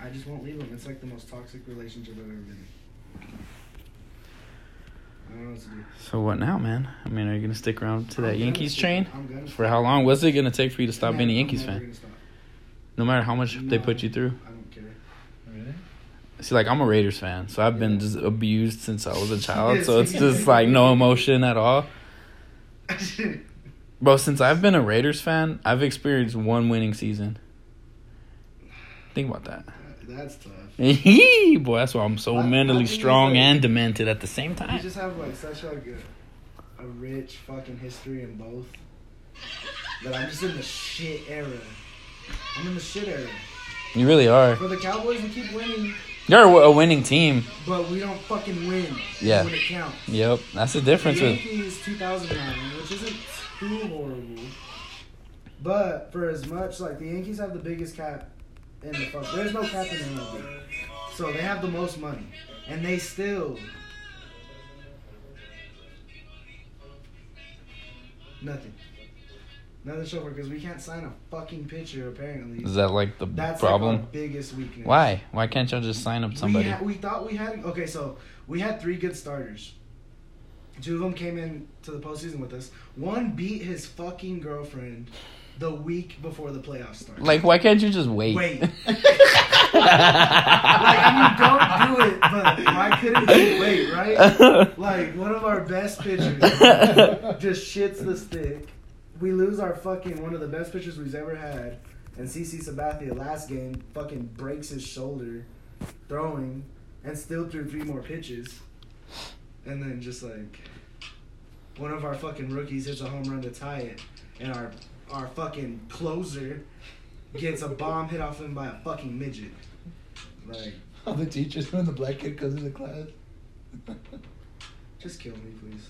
I, I just won't leave them. It's like the most toxic relationship I've ever been in. I don't know what to do. So what now, man? I mean, are you gonna stick around to that I'm Yankees gonna train? I'm gonna For how long? What's it gonna take for you to stop being a I'm Yankees never fan? gonna stop. No matter how much they put you through. I don't care. Really? See, like I'm a Raiders fan, so I've been just abused since I was a child. So it's just like no emotion at all. Bro, since I've been a Raiders fan, I've experienced one winning season. Think about that. That's tough. Boy, that's why I'm so my mentally is, strong like- and demented at the same time. You just have like such like a, a rich fucking history in both. That I'm just in the shit era. I'm in the shit era. You really are. For the Cowboys, we keep winning, You're a winning team. but we don't fucking win. Yeah. When it counts. Yep, that's the The difference with. Yankees 2009, which isn't too horrible. But for as much, like, the Yankees have the biggest cap in the fuck. There's no cap in the. So they have the most money. And they still. Nothing. Nothing so far because we can't sign a fucking pitcher, apparently. Is that like the That's problem? like biggest weakness. Why? Why can't y'all just sign up somebody? We, ha- we thought we had okay, so we had three good starters. Two of them came in to the postseason with us. One beat his fucking girlfriend the week before the playoffs started. Like, why can't you just wait? wait. like I mean, don't do it, but why couldn't you wait, right? Like one of our best pitchers just shits the stick. We lose our fucking one of the best pitchers we've ever had, and CC Sabathia last game fucking breaks his shoulder throwing, and still threw three more pitches, and then just like one of our fucking rookies hits a home run to tie it, and our our fucking closer gets a bomb hit off him by a fucking midget. Like, All the teachers when the black kid comes into class. just kill me, please.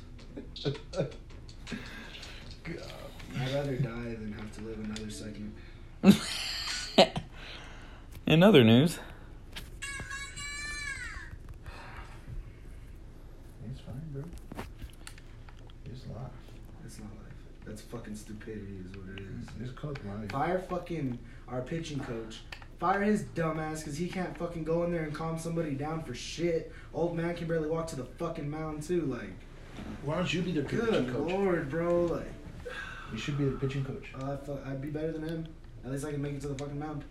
God. I'd rather die than have to live another second. In other news, It's fine, bro. It's life. That's not life. That's fucking stupidity, is what it is. It's, it's called life. Fire fucking our pitching coach. Fire his dumbass because he can't fucking go in there and calm somebody down for shit. Old man can barely walk to the fucking mound too. Like, Why don't you be the pitching good coach? lord, bro. Like, You should be the pitching coach. uh, fu- I'd be better than him. At least I can make it to the fucking mound.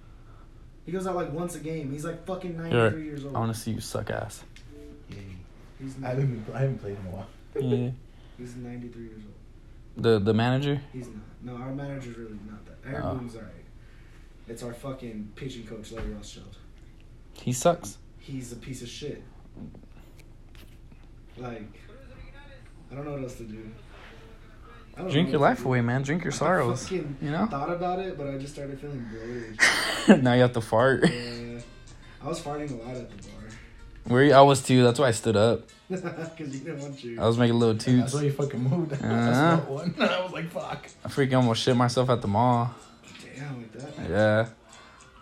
He goes out like once a game. He's like fucking 93 You're- years old. I want to see you suck ass. Yeah. He's, I haven't, been, I haven't played in a while. Yeah. he's 93 years old. The the manager. He's not. No, our manager's really not that. Aaron Oh. Boone's alright. It's our fucking pitching coach, Larry Rothschild. He sucks. He's a piece of shit. Like, I don't know what else to do. Drink your life away, man. Drink your I sorrows. You know. Thought about it, but I just started feeling bloated. now you have to fart. yeah, I was farting a lot at the bar Where you, I was too. That's why I stood up. because you didn't want your. I was making little toots. That's toots. why you fucking moved. Uh-huh. That's not one. I was like, fuck. I freaking almost shit myself at the mall. Damn, like that. Yeah.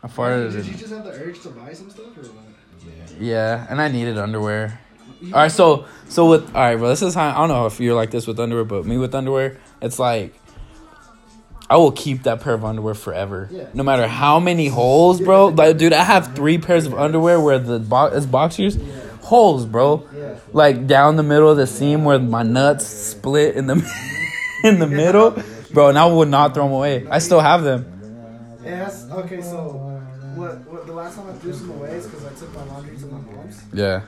I farted. Did you just have the urge to buy some stuff or what? Yeah. Yeah, and I needed underwear. You- All right, so so with all right, bro. This is how I don't know if you're like this with underwear, but me with underwear, it's like I will keep that pair of underwear forever, Yeah. no matter how many holes, bro. Like, dude, I have three pairs of underwear where the bo- it's boxers, holes, bro. Yeah. Like down the middle of the seam where my nuts split in the in the middle, bro. And I would not throw them away. I still have them. Yes. Okay, so what? What? The last time I threw some away is because I took my laundry to my mom's, Yeah,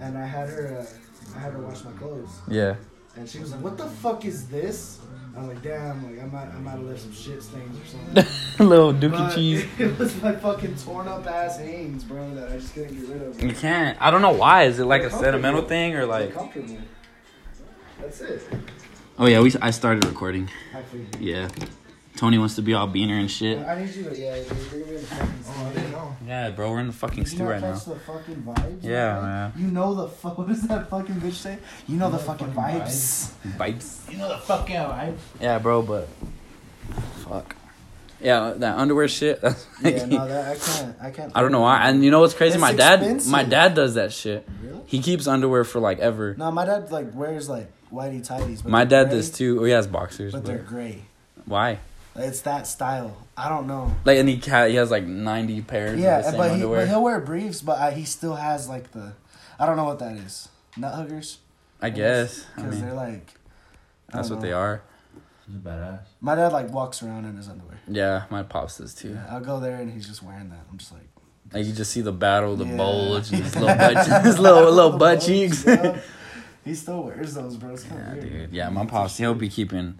and I had her. Uh, I had her wash my clothes, yeah. and she was like, "What the fuck is this?" I was like, "Damn, like I might, I might have left some shit stains or something." Little dookie But cheese. It was my fucking torn up ass Hanes, bro, that I just couldn't get rid of. You can't. I don't know why. Is it like a They're sentimental thing or They're like? comfortable. That's it. Oh yeah, we. I started recording. I. Yeah. Tony wants to be all beaner and shit. I need you to, yeah, you're gonna be in the fucking Oh, I didn't know. Yeah, bro, we're in the fucking Did you stew not right now. catch the fucking vibes? Yeah, man. You know the fuck. what does that fucking bitch say? You know the fucking fucking vibes. Bites. You know the fuck out, right? Yeah, bro, but fuck. Yeah, that underwear shit. That's Yeah, no, that I can't. I can't. I don't know why. And you know what's crazy? It's my dad, expensive. my dad does that shit. Really? He keeps underwear for like ever. No, my dad like wears like whitey tighties. But My they're dad gray, does too. Oh, he has boxers. But But they're gray. why? It's that style. I don't know. Like, and he ca- he has like ninety pairs of the Yeah, same but He, but he'll wear briefs, but I, he still has like the, I don't know what that is. Nut huggers. I guess. I Because mean, they're like. I that's don't what they are. He's badass. My dad like walks around in his underwear. Yeah, my pops does too. Yeah, I'll go there and he's just wearing that. I'm just like. Like you just see the battle, the Yeah. bulge, and his little butt, his little little butt bulge, cheeks. yeah. He still wears those, bro. It's Yeah, weird. dude. Yeah, my pops, he'll be keeping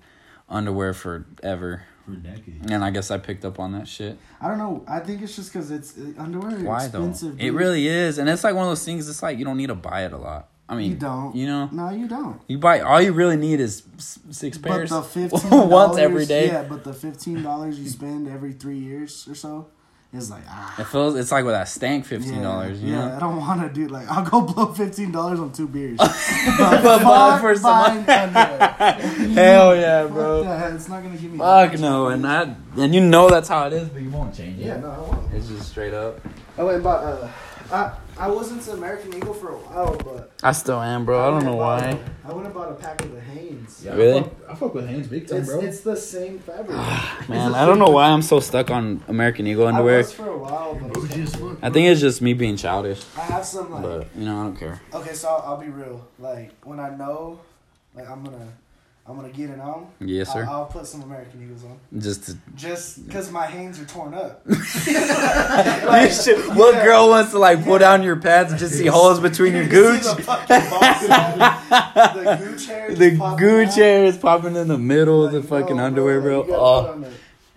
underwear forever. For decades. And I guess I picked up on that shit. I don't know. I think it's just because it's uh, underwear. Are Why though? expensive. It really is. And it's like one of those things, it's like you don't need to buy it a lot. I mean, You don't. You know, No, you don't. you buy, all you really need is s- six But pairs. the fifteen Once every day. Yeah, but the fifteen dollars you spend every three years or so is like ah. It feels, it's like with that stank $15, yeah, you yeah, know? I don't want to do like I'll go blow fifteen dollars on two beers. But but buy for fuck some-. Hell yeah, bro. that. It's not gonna give me. Fuck no. And that, and you know that's how it is, but you won't change it. Yeah, no, I won't. It's just straight up. I went and bought. Uh, I I wasn't to American Eagle for a while, but I still am, bro. I don't know why. and I went and bought a pack of the Hanes. Yeah, Really? I fuck, I fuck with Hanes big time, It's, bro. it's the same fabric. Ah, man, I don't know why I'm so stuck on American Eagle I underwear. was for a while, but it's Bougie as fuck. I think it's just me being childish, I have some like. but you know I don't care. Okay, so I'll, I'll be real. Like when I know, like I'm gonna, I'm gonna get it on. Yes, sir. I'll, I'll put some American Eagles on, Just to. just because my hands are torn up. You should- what yeah. girl wants to like pull down your pants and just see holes between your You gooch? see the the gooch hair. The popping gooch hair is popping in the middle of the fucking no, underwear, bro. like,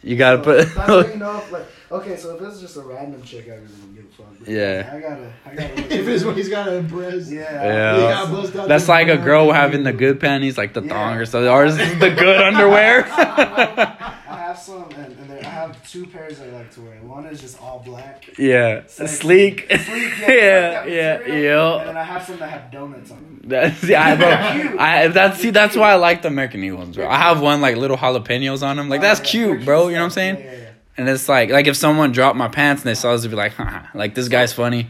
you gotta oh. put Oh, on you gotta so put. You know if, like, okay, so if it's just a random chick, I really don't give a fuck. But Yeah. I gotta, I gotta. if it's when he's got to impress. yeah. Yeah. Got That's like a girl having the good panties, like the Yeah. thong or something. Ours is the good underwear. I have some, and, and I have two pairs I like to wear. One is just all black. yeah, Sexy. sleek. Sleek, yeah, that yeah, material. And then I have some that have donuts on them. That's yeah, bro. I that's see that's why I like the American Eagle ones, bro. I have one like little jalapenos on them. Like oh, that's Oh, yeah. cute, bro. You know what I'm stuff. saying? And it's like like if someone dropped my pants and they saw this, they'd be like, Haha, like this guy's funny.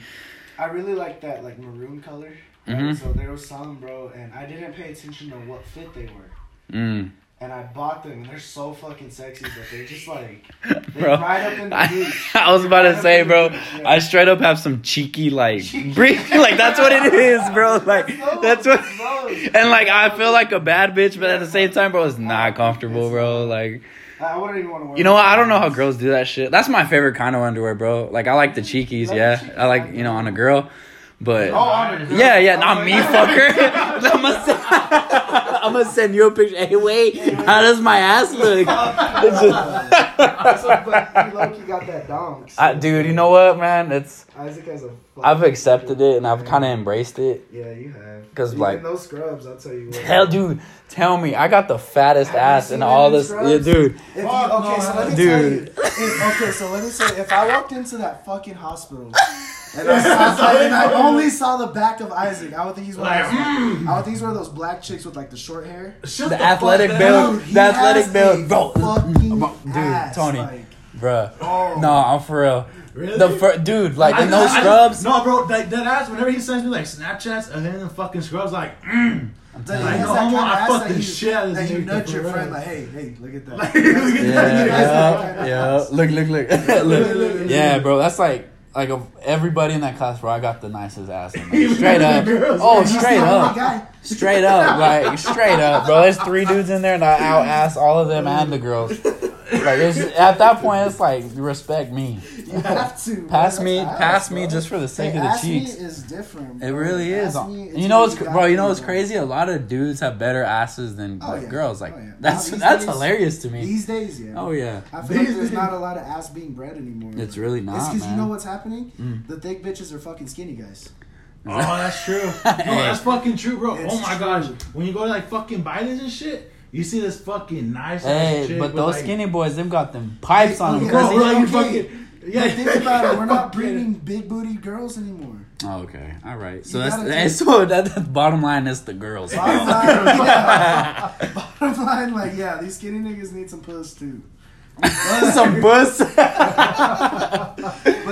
I really like that like maroon color. Mhm. So there was some, bro, and I didn't pay attention to what fit they were. Mm. And I bought them, and they're so fucking sexy, but they're just like they Bro, right up in the I. I was about Right to say, bro. gooch, yeah. I straight up have some cheeky like brief, like that's what it is, bro. Like that's what. And like I feel like a bad bitch, but at the same time, bro, it's not comfortable, bro. Like I wouldn't even want to wear. you know what? I don't know how girls do that shit. That's my favorite kind of underwear, bro. Like I like the cheekies, yeah. I like you know on a girl, but Oh, on a yeah, yeah, not me, fucker. I'm gonna send, I'm gonna send you a picture. Hey, wait, how does my ass look? It's just- So, but you low-key got that dong. so- I, dude, you know what, man? It's Isaac has a. I've accepted it and I've kind of embraced it. Yeah, you have. 'Cause, Even like- those scrubs, I'll tell you what. Hell, dude, tell me, I got the fattest Have ass seen in all this, yeah, scrubs? dude. If you, okay, no, so let me dude. tell you. If, okay, so let me say, if I walked into that fucking hospital and I, saw, and I only saw the back of Isaac, I would think he's one of those, I would think he's one of those black chicks with like the short hair. Shut The fuck athletic build. Dude, the athletic build, bro. Dude, ass, Tony. like, Bruh. oh. No, I'm for real. Really? The fir- dude, like in I- those I- scrubs. No, bro, that, that ass. Whenever he sends me like Snapchats of him in fucking scrubs, like, mm. Like, Like, he has no that kind of I ass fuck that the you- shit out of this that you nigga nudge your friend like, hey, hey, look at that. Look at. Yeah, that yeah, yeah. ass. Look, look, look, look, look. look. Yeah, bro, that's like like of everybody in that class, bro. I got the nicest ass. In there. Straight up. Girls, Oh, man. Straight up. Straight up, like straight up, bro. There's three dudes in there, and I out ass all of them and the girls. Like at that point, it's like respect me. You have to. Pass bro. me, That's pass ass, me, just for the sake Hey, of the ass meat cheeks. is different. It bro. really is. Ass meat, it's You know what's really bro? You know what's crazy? A lot of dudes have better asses than Oh, like yeah. girls. Like Oh, yeah. that's Now, that's days- hilarious to me. These days, yeah. Oh yeah, I feel like there's not a lot of ass being bred anymore. it's bro. really It's not, because you know what's happening? Mm. The thick bitches are fucking skinny guys. Oh, that's true. No, that's fucking true, bro. It's oh my true. gosh, when you go to like fucking Biden's and shit, you see this fucking nice. ass Hey, chick but those like, skinny boys, they've got them pipes on them. Bro, bro, you okay. fucking. Yeah, Yeah, think about it. We're not bringing big booty girls anymore. oh, okay, all right. So You that's, gotta that's so that, that's bottom line is the girls. Bottom line, yeah. Bottom line, like, yeah, these skinny niggas need some puss too. Some bus. But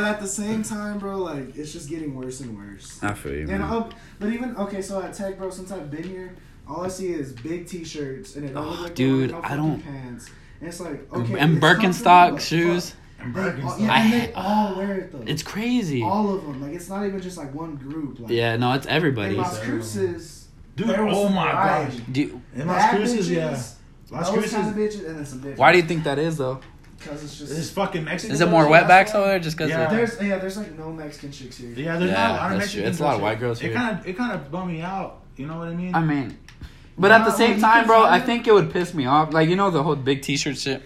at the same time, bro, like, it's just getting worse and worse. I feel you, And man. um, but even okay, so at Tech, bro, since I've been here, all I see is big T-shirts, and it don't Oh, look like dude, no I fucking don't- pants. And it's like okay, and it's comfortable, Birkenstock but shoes. Fuck. They, Birkenstock. all, yeah, I- and they all wear it though. It's crazy. all of them. Like it's not even just like one group. Like, Yeah, no, it's In everybody. Las Cruces, Dude, oh some my variety. gosh. Do you- In Las Bad Cruces, yeah. Las Las those kind of Cruces. bitches, and then some different. why do you think that is though? Because it's just. This is fucking Mexican. Is it more wetbacks that's over there just because? Yeah. There's yeah, there's like no Mexican chicks here. Yeah, there's Yeah, not a lot of that's true. Mexican It's a lot of girls white here. girls It here. kind of it kind of bummed me out. You know what I mean? I mean, but at the same well, time, bro, I think it would piss me off. Like you know the whole big T-shirt shit.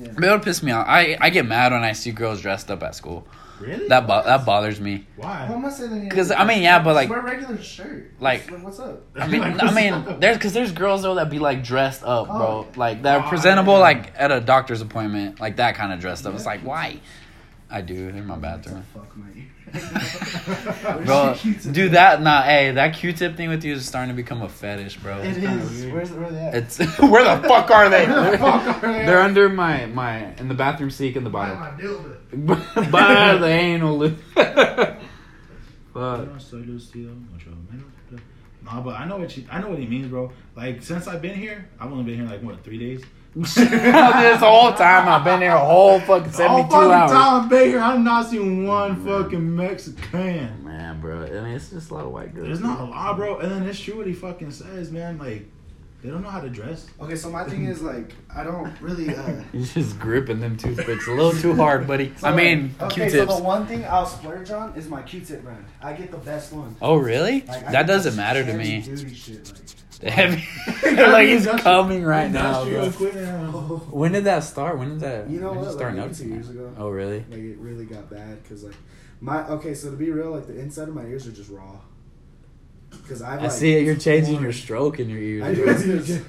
Yeah. But it would piss me off. I I get mad when I see girls dressed up at school. really? That bo- that bothers me. Why? Well, I'm not saying that. 'Cause, I mean, yeah, but, like- wear a regular shirt. like- What's- what's up? I mean, Like, I mean, up? there's because there's girls though that be like dressed up, bro, Oh. like that are presentable, like at a doctor's appointment, like that kind of dressed up. It's like why? I do They're in my bathroom, Fuck my ear. bro. Q-tip? Do that, nah. Hey, that Q-tip thing with you is starting to become a fetish, bro. It kinda is. Where's where they at? It's where the fuck are they? Where the fuck are they They're under my my in the bathroom sink in the bottom. my dildo. By the anal loop. Fuck. Nah, but I know what you, I know what he means, bro. Like since I've been here, I've only been here like what three days. this whole time I've been there a whole fucking All seventy-two fucking hours. time I've been here, I've not seen one fucking Mexican. Man, bro, I mean it's just a lot of white girls. There's not a lot, bro. And then it's true what he fucking says, man. Like they don't know how to dress. Okay, so my thing is like I don't really. uh He's just gripping them toothpicks a little too hard, buddy. so, I mean, like, okay, Q-tips. so the one thing I'll splurge on is my Q-tip brand. I get the best one. oh, really? Like, that doesn't matter to me. shit, like- The heavy, like he's coming right now, bro. When did that start? When did that? You know when what? you start Like maybe two noticing years ago. Oh, really? Like it really got bad because like my okay. So to be real, like the inside of my ears are just raw. Because I. I see it. You're changing your stroke in your I ears. do. bro. It's just-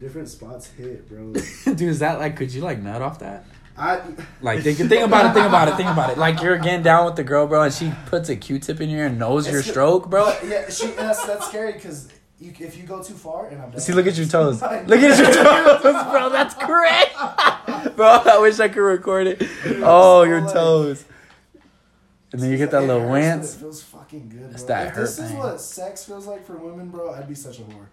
different spots hit, bro. Dude, is that like? Could you like nut off that? I Like, think, think about it. Think about it. Think about it. Like, you're again down with the girl, bro, and she puts a Q-tip in your ear and knows your stroke, bro. Yeah, she that's that's scary because you, if you go too far and I'm done. See, look at your toes. Look at your toes, bro. That's great, bro. I wish I could record it. Oh, your toes. And then you get that It little hurts, wince. It feels fucking good. It's bro. that if hurt this is thing. what sex feels like for women, bro, I'd be such a whore.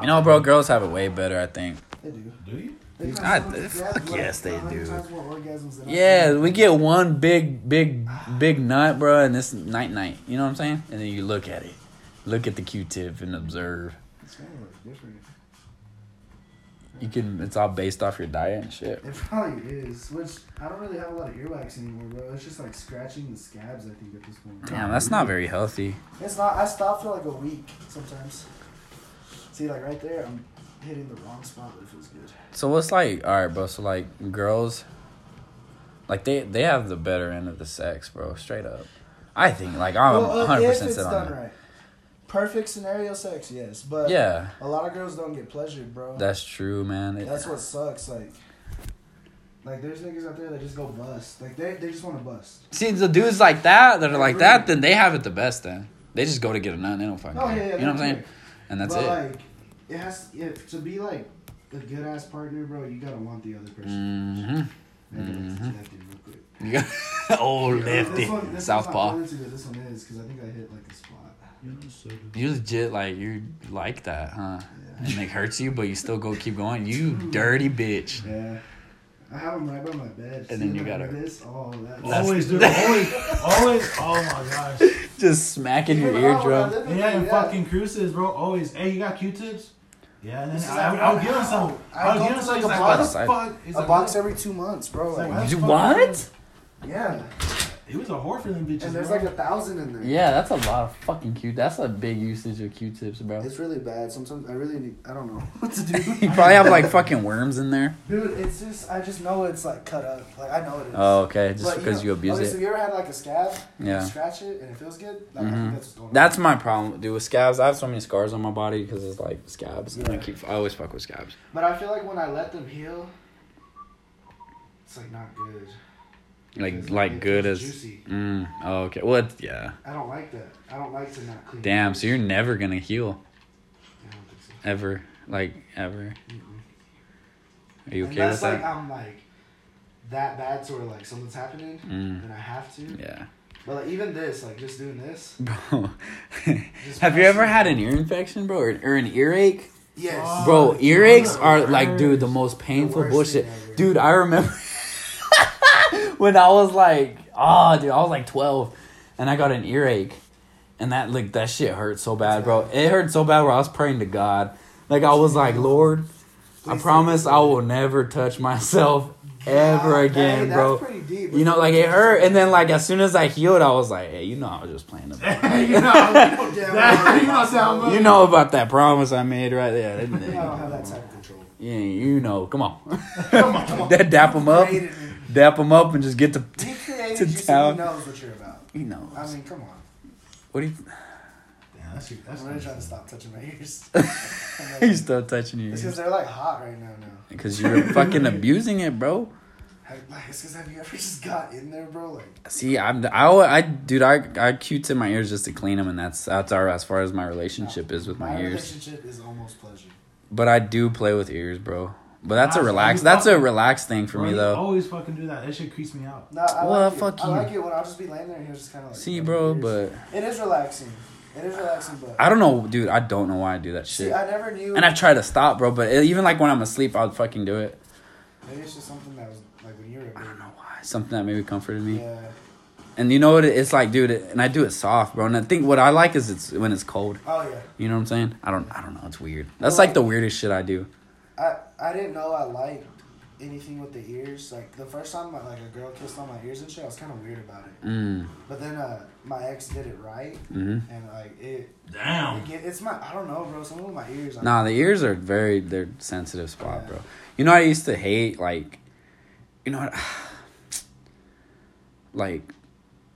You know, bro, girls have it way better, I think. They do. Do you? They I- have fuck like, yes, they do. times more orgasms than I Yeah, we get one big, big, big nut, bro, and this night, night. You know what I'm saying? And then you look at it, look at the Q-tip, and observe. It's kind of different. You can. It's all based off your diet and shit. It probably is. Which I don't really have a lot of earwax anymore, bro. It's just like scratching the scabs. I think at this point. Damn, that's not very healthy. It's not. I stop for like a week sometimes. See, like right there, I'm hitting the wrong spot, but it feels good. So what's like, all right, bro? So like girls, like they they have the better end of the sex, bro. Straight up, I think. Like I'm Well, uh, 100 if percent it's set on done that. right. Perfect scenario sex, yes, but Yeah, a lot of girls don't get pleasured, bro. that's true, man. It- That's what sucks. Like, like there's niggas out there that just go bust. Like they they just want to bust. See the dudes like that that are like that, then they have it the best. Then they just go to get a nut. and They don't fucking Oh yeah, yeah. you know what I'm saying? And that's but it. like, it has if to be like a good ass partner, bro. You gotta want the other person. Mm-hmm. Make it mhm. lefty real quick. You got oh lefty, This one, this southpaw. One's not going to, this one is because I think I hit like a spot. You legit like you like that, huh? Yeah. And it hurts you, but you still go keep going. You dirty bitch. Yeah. I have them right by my bed. And then you like gotta- this. Oh, that. Always, dude. Always, always. Oh my gosh. Just smacking your Even when I eardrum. live with Yeah, and fucking Cruces, bro. Always. Hey, you got Q-tips? Yeah, and then I, I, like- I would give him some. I I would give him some. like, a box- what the fuck? He's A box every two months, bro. Like, like, You fuck? what? yeah. He was a whore for them bitches. And there's bro. like a thousand in there. Yeah, that's a lot of fucking Q. That's a big usage of Q-tips, bro. It's really bad. Sometimes I really need. I don't know what to do. You probably have like fucking worms in there. Dude, it's just. I just know it's like cut up. Like I know it is. Oh, okay. Just But, because know- you abuse okay, it. So you ever had like a scab? Yeah. You scratch it and it feels good. Like, I Mhm. think that's what's going on. That's my problem, dude. With scabs, I have so many scars on my body because it's like scabs. And I keep, I always fuck with scabs. But I feel like when I let them heal, it's like not good. Like, It's like good as. juicy. Mm. Oh, okay. Well, it's, yeah. I don't like that. I don't like to not clean. Damn. So you're never gonna heal I don't think so. ever, like ever. Mm-mm. Are you okay Unless with like that? I'm like that bad to where like something's happening Mm. and I have to. Yeah, But like even this, like just doing this. bro. Have you ever had an ear infection, bro, or, or an earache? Yes. Bro, Oh, earaches are like, dude, the most painful worst bullshit. Dude, I remember when I was like, oh, dude, I was like 12 and I got an earache. And that, like, that shit hurt so bad, bro. It hurt so bad where I was praying to God. Like, I was like, Lord, I promise I will never touch myself ever Wow, again, bro. Deep. You know, like, it hurt. And then, like, as soon as I healed, I was like, hey, you know, I was just playing about you know, You know you know, well- sound much. You know about that promise I made right there. didn't I don't have that type of control. Yeah, you know. Come on. Come on, come on. That dap them up. Dap them up, and just get to. He created To you, town. he knows what you're about. You know. I mean, come on. What do you? Yeah, that's, that's I'm really trying to stop touching my ears. He's still touching you It's because they're like hot right now. Now, because you're fucking abusing it, bro. have, like, it's because have you ever just got in there, bro? Like, See, I'm I, I dude, I I cute in my ears just to clean them, and that's that's our as far as my relationship is with my, ears. relationship is almost pleasure. But I do play with ears, bro. But that's a Nah, relax. you That's a fucking- relaxed thing for Bro, me though. always fucking do that. That shit creeps me out. No, I Well, like fuck it. you. I like it when I'll just be laying there and he'll just kind of like. See, bro, ears. but it is relaxing. It is relaxing, but I don't know, dude. I don't know why I do that see, shit. I never knew. And I've tried to stop, bro. But it, even like when I'm asleep, I'll fucking do it. Maybe it's just something that was like when you were a I baby. don't know why. Something that maybe comforted me. Yeah. And you know what? It's like, dude. It, and I do it soft, bro. And I think what I like is it's when it's cold. Oh yeah. You know what I'm saying? I don't. I don't know. It's weird. That's like the weirdest shit I do. I I didn't know I liked anything with the ears. Like the first time, like a girl kissed on my ears and shit, I was kind of weird about it. Mm. But then uh, my ex did it right, hmm and like it, Damn. it it's my I don't know, bro. Some of my ears. I- Nah, the ears are very. They're sensitive spot, Yeah. bro. You know, I used to hate like, you know what, like,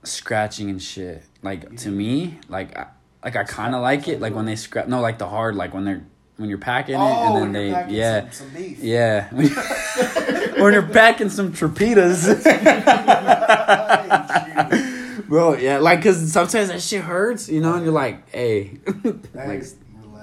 scratching and shit. Like to me, like, I, like I kind of like it. Like when they scratch. No, like the hard. Like when they're when you're packing it Oh, and then they yeah. some, some. Yeah. when you're packing some torpedoes. Bro, yeah, like, cause sometimes that shit hurts, you know, and you're like, hey, like,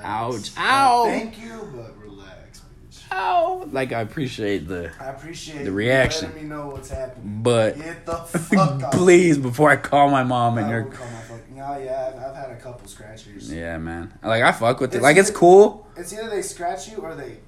ouch. Ow. Thank you, but relax, bitch. ow. Like, I appreciate the, I appreciate The reaction. letting me know what's happening. but Get the fuck out. please, before I call my mom and I you're, call my fucking. Oh yeah, I've, I've had a couple scratchers. yeah, man. Like, I fuck with it. Like, it's cool. It's either they scratch you or they.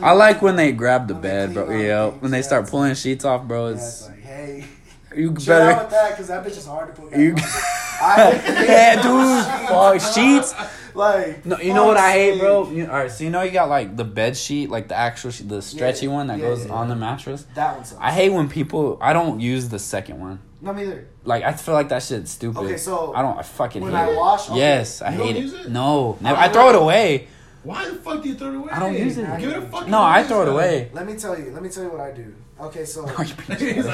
I like when they grab the When bed, bro. Yeah, when they yeah, start it's pulling sheets off, bro. Yeah, It's it's like, hey, you chill out better. with that because that bitch is hard to put back You- on. I Yeah, dude. Fuck sheets. Like, No, you know what I hate, bro. You, all right, so you know you got like the bed sheet, like the actual, sheet, the stretchy Yeah, one that yeah, goes yeah, on the mattress. That one sucks. I hate when people. I don't use the second one. No, me either. Like I feel like that shit's stupid. Okay, so I don't. I fucking when hate I it. wash, okay, Yes, I You don't hate use it. it? No, never. Oh, I throw it away. Why the fuck do you throw it away? I don't use it. Give it a fucking No, I throw it away. Let me tell you. Let me tell you what I do. Okay, so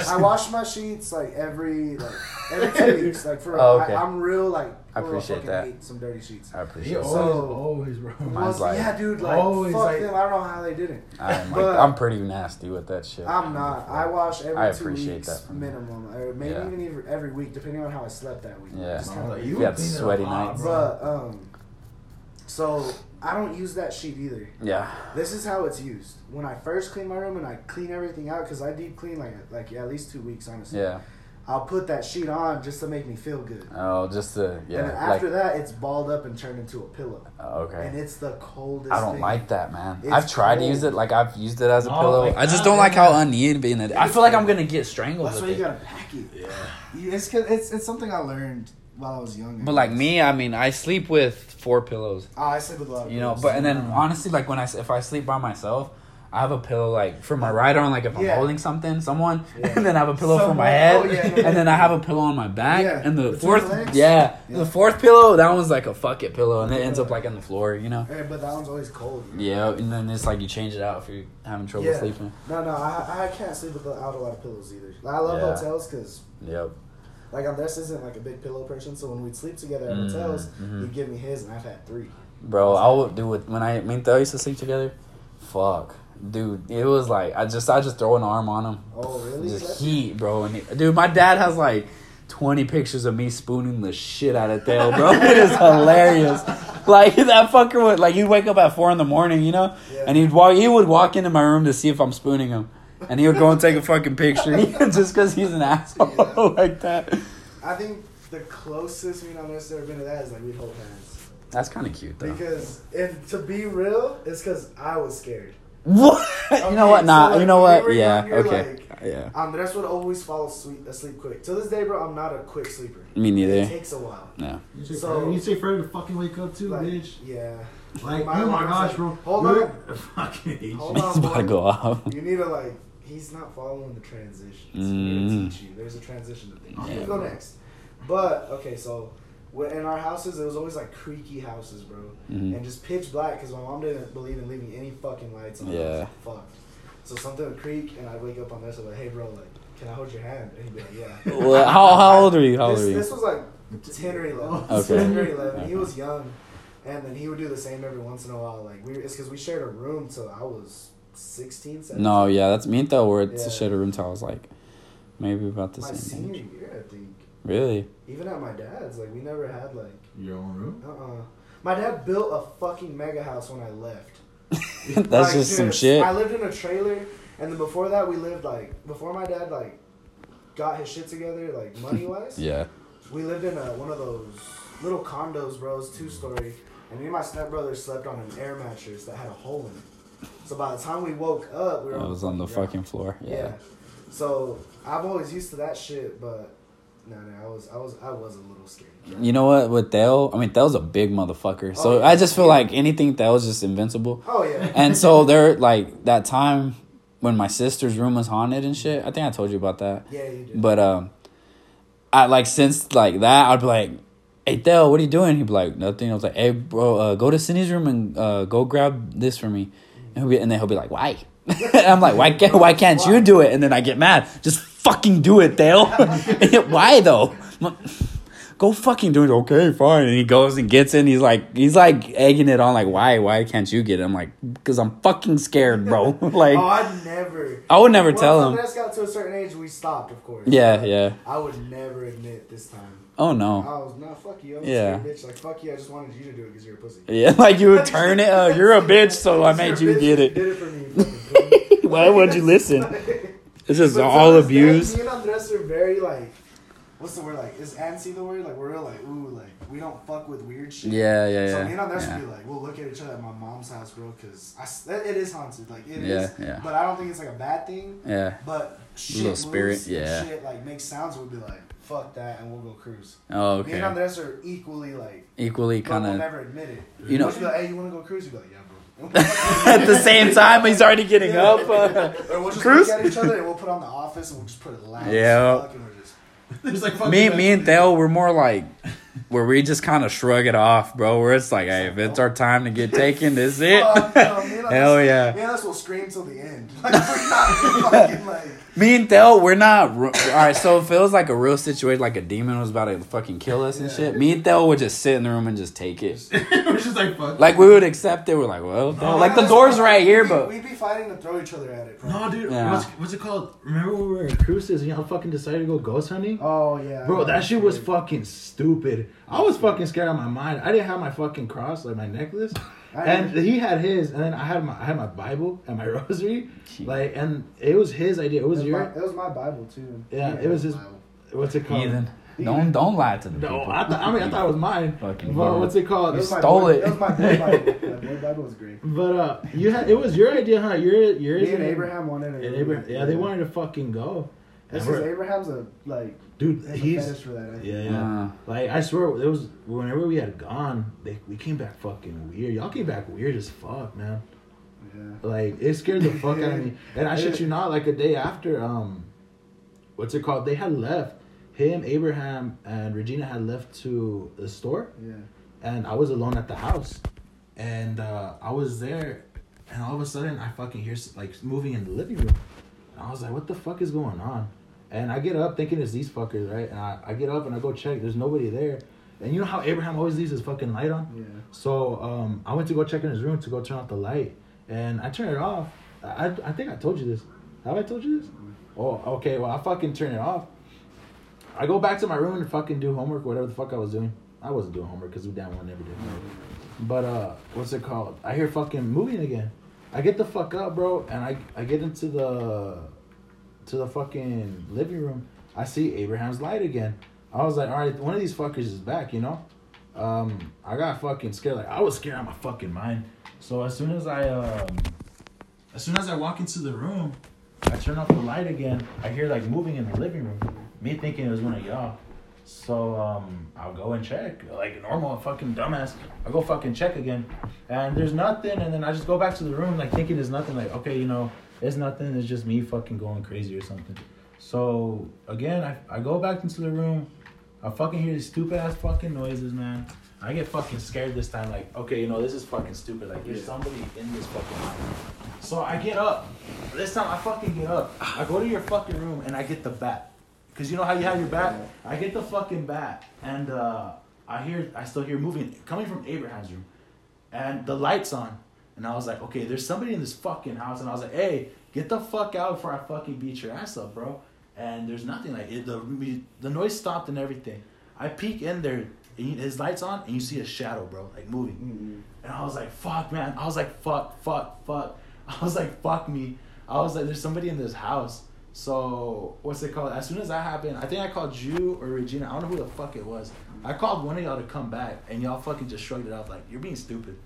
I wash my sheets like every like every two weeks. Like for Oh, okay. I, I'm real like. I appreciate fucking that. hate some dirty sheets. I appreciate. It. So, always, bro. Mine's like, yeah, dude. Like always fuck like, them. I don't know how they did it. I'm, like, But- I'm pretty nasty with that shit. I'm not. I wash every I two appreciate weeks that minimum, or maybe Yeah. even every, every week, depending on how I slept that week. Yeah. Just kinda like, like- you You had sweaty lot, nights. bro. But um, so I don't use that sheet either. yeah. This is how it's used. When I first clean my room and I clean everything out, because I deep clean like like yeah, at least two weeks honestly. Yeah. I'll put that sheet on just to make me feel good. Oh, just to yeah. and then like, after that, it's balled up and turned into a pillow, oh, okay. and it's the coldest. I don't thing. like that, man. It's I've tried to use it. Like I've used it as a No, pillow. like I just don't like yeah. how uneven it. I feel like I'm gonna get strangled. That's with why you it. gotta pack it. Yeah. It's It's 'cause- it's it's something I learned while I was younger. But like me, I mean, I sleep with four pillows. oh, I sleep with a lot of You know, but and then honestly, like when I if I sleep by myself, I have a pillow like for my right arm, like if I'm holding something, someone, Yeah. and then I have a pillow for my head, oh, yeah, and then. I have a pillow on my back, Yeah. and the Between fourth, yeah, the fourth pillow, that one's like a fuck it pillow, and it ends up like on the floor, you know. Yeah, but that one's always cold. Yeah, and then it's like you change it out if you're having trouble sleeping. No, no, I, I can't sleep without a lot of pillows either. Like, I love hotels because Yep. Like Andres isn't like a big pillow person, so when we'd sleep together at Mm, hotels, mhm. he'd give me his, and I've had three. Bro, I would do it when I me and used to sleep together. Fuck, dude, it was like I just I just throw an arm on him, Oh, really? just heat, bro. And it, dude, my dad has like twenty pictures of me spooning the shit out of Theo, bro. it is hilarious. Like that fucker would like he'd wake up at four in the morning, you know, Yeah. and he'd walk. He would walk into my room to see if I'm spooning him, and he would go and take a fucking picture just because he's an asshole Yeah. like that. I think the closest me and Andres ever been to that is like we'd hold hands. That's kind of cute though. Because if to be real, it's because I was scared. What? you know Okay, what? so, Nah. like, you know what? Yeah. younger, Okay. like- uh, yeah. Andres would always fall asleep, asleep quick. To this day, bro, I'm not a quick sleeper. Me neither. It takes a while. Yeah. You say, So- Fred, you say Fred to fucking wake up too, Like, bitch. yeah. Like, My oh my gosh, like, bro. hold We're- on. Fucking hate you. on. It's about to go off. You need to like. He's not following the transitions. Mm. I'm gonna teach you. There's a transition to things. Yeah, you go bro. next. But okay, so in our houses, it was always like creaky houses, bro, Mhm. and just pitch black because my mom didn't believe in leaving any fucking lights on. Yeah. Fuck. So something would creak, and I'd wake up on this and like, hey, bro, like, can I hold your hand? And he'd be like, yeah. Well, how how old are you? How old this, are you? this was like 10 or 11. Okay. 10 or 11. He was young. And then he would do the same every once in a while. Like, we, it's because we shared a room till I was 16, 17. No, yeah, that's me and Theo were at Yeah. the shared room till I was like maybe about the My same senior age. year, I think. Really? Even at my dad's, like, we never had, like, Your own room? uh uh My dad built a fucking mega house when I left. That's Like, just some shit. I lived in a trailer, and then before that, we lived, like, before my dad, like, got his shit together, like, money wise. Yeah. We lived in a, one of those little condos, bro. It's two story. And me and my stepbrother slept on an air mattress that had a hole in it. So by the time we woke up, we were I was on the ground. fucking floor. Yeah. Yeah. So I'm always used to that shit, but no, no, I was, I was, I was a little scared. You know what? With Theo, I mean Theo's a big motherfucker. So Oh, yeah. I just feel like anything Theo's just invincible. Oh yeah. And so there, like that time when my sister's room was haunted and shit. I think I told you about that. yeah, you did. But um, I like since like that, I'd be like, "Hey Theo, what are you doing?" He'd be like, "Nothing." I was like, "Hey bro, uh, go to Cindy's room and uh, go grab this for me." And, he'll be, and then he'll be like, "Why?" I'm like, "Why can't Why can't you do it?" And then I get mad. Just fucking do it, Dale. Why though? Go fucking do it. Okay, fine. And he goes and gets in. He's like, he's like egging it on. Like, why? Why can't you get it? I'm like, because I'm fucking scared, bro. like, oh, I'd never. I would never Once tell him. When Andres got to a certain age, we stopped, of course. Yeah, yeah. I would never admit this time. Oh no. I no. was nah, fuck you. I'm Yeah. bitch. Like fuck you. I just wanted you to do it because you're a pussy. Yeah, like you would turn it. You're a bitch, so I made you get you it. Did it for me. Why would you listen? This is But all abuse. Me and Andres are very like, what's the word like? Is antsy the word? Like we're real like ooh like we don't fuck with weird shit. Yeah, yeah, So yeah. So me and Andres yeah. would be like, we'll look at each other at my mom's house, bro, because it is haunted. Like it is. Yeah, yeah. But I don't think it's like a bad thing. Yeah. But shit Little spirit, moves yeah. Shit like makes sounds. We'll be like, fuck that, and we'll go cruise. Oh, Me and okay. Andres are equally like, Equally but kind we'll never admit it. You know- We'll be like, hey, you want to go cruise? You be like, yeah, bro. at the same time he's already getting up. Uh, or we'll just Cruise? look at each other and we'll put on the office and we'll just put it loud. Yeah. fuck, and we're just. Like me, me and Theo, we're more like where we just kind of shrug it off, bro. Where it's like, hey, if it's our time to get taken, this is it. Fuck, no, me and Andres- Hell yeah. Me and us will scream till the end. Like we're not fucking like. Me and Theo, we're not. All right, so if it feels like a real situation, like a demon was about to fucking kill us and shit, me and Theo would just sit in the room and just take it. We're just like fuck. Like we would accept it. We're like, well, Theo, like the door's that's- right here, we'd- but we'd be fighting to throw each other at it. Bro. no, dude. Yeah. What's, what's it called? Remember when we were at Cruces and y'all fucking decided to go ghost hunting? Oh yeah. Bro, that shit was fucking stupid. I was fucking scared out of my mind. I didn't have my fucking cross, like my necklace. And he had his, and then I had my I had my Bible and my rosary. Like, and it was his idea. It was It was, your my, it was my Bible too. Yeah, it was his- Bible. what's it called? heathen. Don't don't lie to the No, people. I, th- I mean I thought it was mine. Fucking But what's it It called? was my stole boy- it. It was my boy Bible. Yeah, boy Bible was great. But uh, you had it was your idea, huh? Your yours Me and Abraham wanted it. And Abraham, yeah, they wanted to fucking go. This And is Abraham's a like. Dude. He's fetish for that. I yeah, yeah. Uh, Like I swear, it was whenever we had gone, they, we came back fucking weird. Y'all came back weird as fuck, man. Yeah. Like it scared the fuck out of me. And I shit you not, like a day after, um, what's it called? They had left. Him, Abraham, and Regina had left to the store, Yeah. and I was alone at the house, and uh, I was there, and all of a sudden I fucking hear like moving in the living room. And I was like, "What the fuck is going on?" And I get up thinking it's these fuckers, right? And I, I get up and I go check. There's nobody there. And you know how Abraham always leaves his fucking light on? Yeah. So um, I went to go check in his room to go turn off the light, and I turned it off. I, I think I told you this. Have I told you this? Oh, okay. Well, I fucking turn it off. I go back to my room and fucking do homework, whatever the fuck I was doing. I wasn't doing homework because we damn well never did. But uh, what's it called? I hear fucking moving again. I get the fuck up, bro, and I I get into the to the fucking living room. I see Abraham's light again. I was like, all right, one of these fuckers is back, you know. um, I got fucking scared. Like I was scared out of my fucking mind. So as soon as I um, as soon as I walk into the room, I turn off the light again. I hear like moving in the living room. Me thinking it was one of y'all. So um, I'll go and check like normal fucking dumbass. I go fucking check again, and there's nothing. And then I just go back to the room like thinking there's nothing. Like okay, you know, it's nothing. It's just me fucking going crazy or something. So again, I, I go back into the room. I fucking hear these stupid ass fucking noises, man. I get fucking scared this time. Like, okay, you know, this is fucking stupid. Like, there's somebody in this fucking house. So I get up. This time I fucking get up. I go to your fucking room and I get the bat. Cause you know how you have your bat? I get the fucking bat and uh, I hear, I still hear moving coming from Abraham's room, and the lights on. And I was like, okay, there's somebody in this fucking house. And I was like, hey, get the fuck out before I fucking beat your ass up, bro. And there's nothing like it. The the noise stopped and everything. I peek in there, and his lights on, and you see a shadow, bro, like moving. Mm-mm. And I was like, fuck, man. I was like, fuck, fuck, fuck. I was like, fuck me. I was like, there's somebody in this house. So, what's it called? As soon as that happened, I think I called you or Regina. I don't know who the fuck it was. I called one of y'all to come back, and y'all fucking just shrugged it off like, you're being stupid.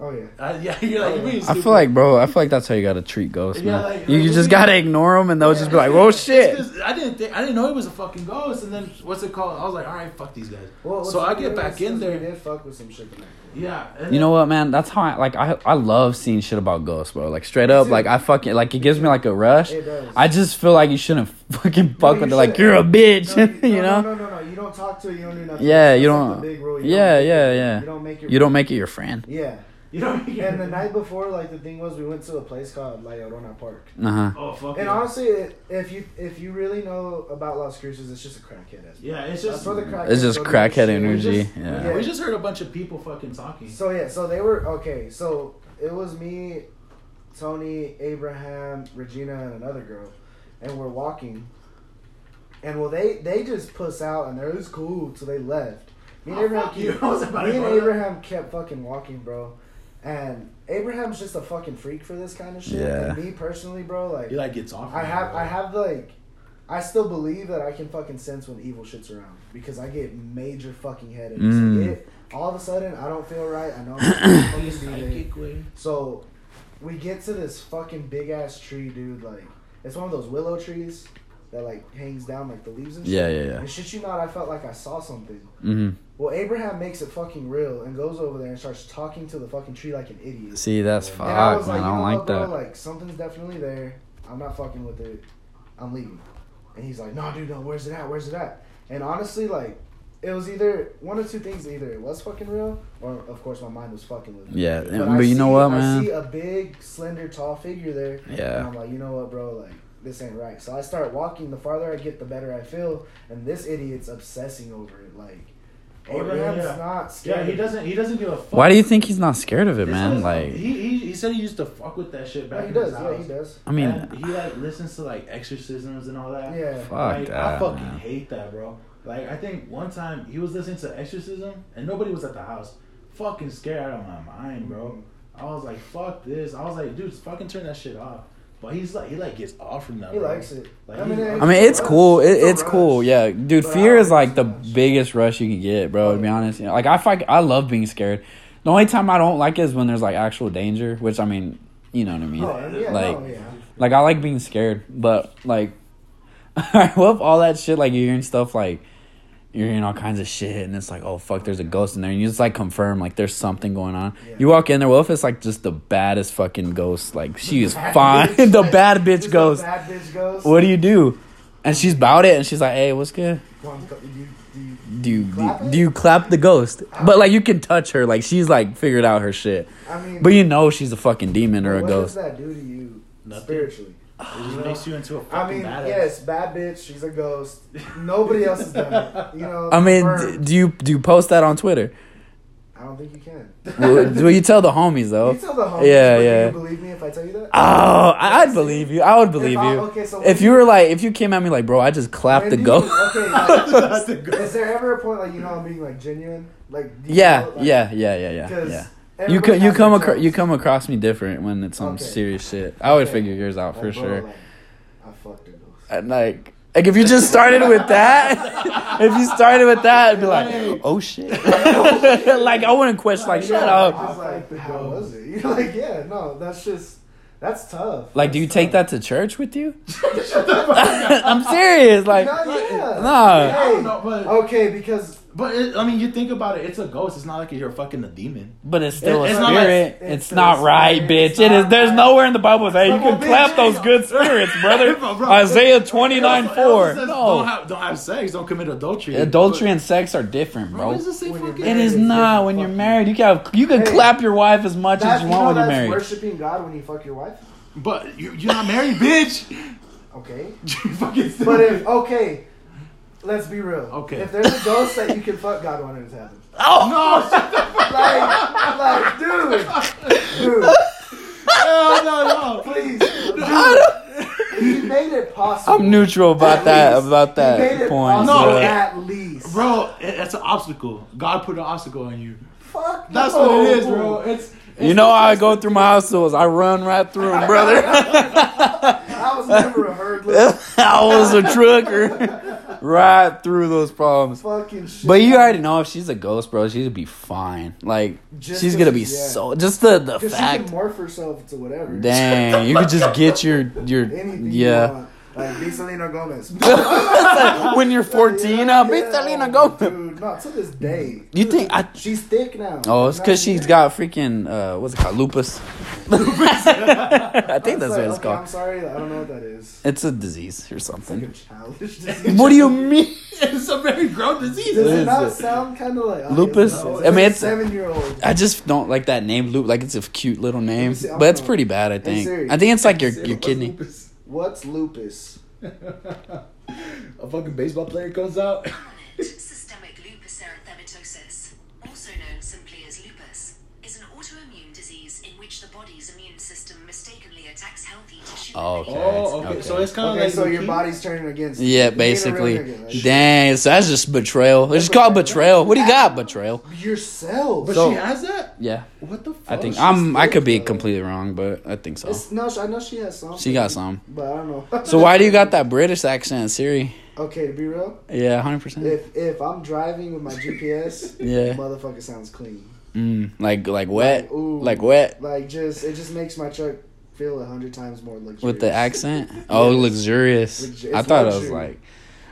Oh yeah. Uh, yeah, you're like, you're being I feel like, bro, I feel like that's how you gotta treat ghosts, Yeah, man. like- you like, just gotta ignore them, and they'll just be like, "Whoa, shit." I didn't think I didn't know it was a fucking ghost, and then what's it called? I was like, all right, fuck these guys. Well, so I get back in We there. did fuck with some shit. Yeah, You then- know what, man? That's how I like. I I love seeing shit about ghosts, bro. Like straight up, like I fucking like it gives me like a rush. It does. I just feel like you shouldn't fucking fuck you with it. Like you're a bitch, No, you know? No, no, no, no. You don't talk to it. You don't do nothing. Yeah, you don't- the big rule. yeah, yeah, yeah. You don't make your. You don't make it your friend. Yeah. You know. And the night before, like the thing was, we went to a place called La Llorona Park. Uh huh. Oh fuck. And yeah. honestly, it, if you if you really know about Las Cruces, it's just a crackhead. yeah, it's That's just. where the crackheads It's just crackhead energy. We just- Yeah. Yeah, we just heard a bunch of people fucking talking. So yeah, so they were okay. So it was me, Tony, Abraham, Regina, and another girl, and we're walking. And well, they they just puss out, and they're it's cool, so they left. Me and Oh, Abraham, fuck you. keep, I was about to me and. Abraham kept fucking walking, bro. And Abraham's just a fucking freak for this kind of shit. Yeah. And me personally, bro, like He like gets off. I have I have like I still believe that I can fucking sense when evil shit's around because I get major fucking headaches. Mm. Like it, all of a sudden I don't feel right. I know I'm fucking Psychic way. So we get to this fucking big ass tree, dude. Like it's one of those willow trees that like hangs down like the leaves and shit. Yeah, yeah, yeah. And shit you not, I felt like I saw something. hmm Well, Abraham makes it fucking real and goes over there and starts talking to the fucking tree like an idiot. See, that's And fuck, I was man. like, I don't like what, bro? that. Like something's definitely there. I'm not fucking with it. I'm leaving. And he's like, no, dude, no. Where's it at? Where's it at? And honestly, like, it was either one of two things. Either it was fucking real, or of course my mind was fucking with me. Yeah, But, but, I you know see- what, I man? see a big, slender, tall figure there. Yeah. And. I'm like, you know what, bro? Like, this ain't right. So I start walking. The farther I get, the better I feel. And this idiot's obsessing over it. Like, Oh, yeah, Abraham's yeah. not scared. Yeah, he of it. doesn't. He doesn't give a fuck. Why do you think he's not scared of it, This man? is- Like, he, he he said he used to fuck with that shit Yeah, back he in does. his Yeah, house. he does. I mean, And he like listens to like exorcisms and all that. Yeah. fuck Like, that. I fucking man. hate that, bro. Like I think one time he was listening to exorcism and nobody was at the house. Fucking scared out of my mind, bro. Mm-hmm. I was like, fuck this. I was like, dude, fucking turn that shit off. But he's like, he like gets off from that. He bro. likes it. Like, I mean, he- I mean, it's rush. cool. It, a it's cool. Yeah, dude. But Fear is like the think it's much. biggest rush you can get, bro. To be honest, you know, like I fight. I love being scared. The only time I don't like it is when there's like actual danger, which I mean, you know what I mean. Oh, yeah, like, no, yeah. like I like being scared, but like, I love all that shit. Like you're hearing stuff like you're hearing all kinds of shit, and it's like, oh fuck, there's a ghost in there, and you just like confirm like there's something going on. Yeah. You walk in there. Well, if it's like just the baddest fucking ghost, like she is fine, bitch. the bad bitch Just ghost. Bad bitch ghost. What do you do? And she's about it, and she's like, "Hey, what's good? One do you- do you- Do you Clap do, do you clap the ghost? But like, you can touch her, like she's like figured out her shit. I mean, But you know she's a fucking demon or a what ghost. does that do to you Nothing. spiritually? It just You know? you into a fucking I mean, badass. yes, bad bitch. She's a ghost. Nobody else has done it. You know. I mean, d- do you do you post that on Twitter? I don't think you can. Well, do you tell the homies though? You tell the homies. Yeah, but yeah. Do you believe me if I tell you that? Oh, I, I'd believe you. I would believe If I- you. okay, so If you were like, if you came at me like, bro, I just clapped the do you- ghost. Okay. Like, is there ever a point like you know I'm being like genuine? Like do you Yeah, know, like, yeah, yeah, yeah, yeah, 'cause yeah. You co- you come across you come across me different when it's some Okay. serious shit. I would Okay. figure yours out Like, for bro, sure. like, I fucked a ghost. And like, Like if you just started with that, if you started with that, it'd be like, oh shit. like I wouldn't question. Like shut I up. was like, how was it? You're like, yeah, no, that's just, that's tough. Like, do you That's take that to church with you? I'm serious. Like, No, yeah. no. I don't know, but Okay, because but it, I mean, you think about it. It's a ghost. It's not like you're fucking a demon. But it's still It- a it's not like- spirit. it's it's not right, spirit. bitch. It's It is. not There's right. nowhere in the Bible that hey, you Come on, can clap bitch. those good spirits, brother. Bro, bro, Isaiah twenty nine it nine it four. also says Don't have, don't have sex. Don't commit adultery. adultery But- and sex are different, Bro, bro. what does it say When you're fucking- It married, it's not when you're married. You can you can Hey, clap your wife as much as you you know want when you're married. worshiping God when you fuck your wife. But you, you're not married, bitch. Okay, you fucking but if okay, let's be real. Okay. if there's a ghost that you can fuck, God wanted it to happen. Oh no, shut the fuck Like, like, dude, dude, no, no, no. please, dude. He made it possible. I'm neutral about At that least. about He made that it point. possible No, but- at least, Bro, it, it's an obstacle. God put an obstacle on you. Fuck. That's no. what it is, bro. It's, it's you know how I go through my households. I run right through them, brother. I was never a hurdler. I was a trucker. right through those problems. Fucking shit. But you already know if she's a ghost, bro, she's gonna be fine. Like Just she's gonna be yeah. so just the the Because she fact. can morph herself to whatever. Dang, you could just get your your Anything you yeah. want. Like be Selena Gomez. when you're 14, I'll be Selena Gomez. Dude, not to this day. You think I? She's thick now. Oh, it's because Not she's yet. got freaking uh, what's it called, lupus. I think that's like, what it's okay, called. I'm sorry, I don't know what that is. It's a disease or It's like a something. childish disease. What do you mean? it's a very grown disease. Does What it is not it? sound kind of like oh, Lupus? yeah, I mean, like it's- seven year old. I just don't like that name, loop. Like it's a cute little name, see, I but it's pretty bad. I think. Siri. I think it's like your your kidney. lupus? What's lupus? a fucking baseball player comes out. Oh, okay. Oh, okay. Okay. So it's kind of Okay, like so your body's turning against. Yeah, you. You basically. ain't against- Dang, so that's just betrayal. It's called betrayal. What do you got, betrayal? Yourself. But So- she has that. Yeah, What the fuck? I think she's I'm. I could be though. completely wrong, but I think so. It's, no, I know she has some. She got some. But I don't know. So why do you got that British accent, Siri? Okay, to be real, Yeah, hundred percent. if if I'm driving with my GPS, Yeah. motherfucker sounds clean. Mm, like like wet, Like, ooh. like wet Like just it just makes my truck feel a hundred times more luxurious. with the accent. Oh, Yes. luxurious. Luxu- I thought it was like.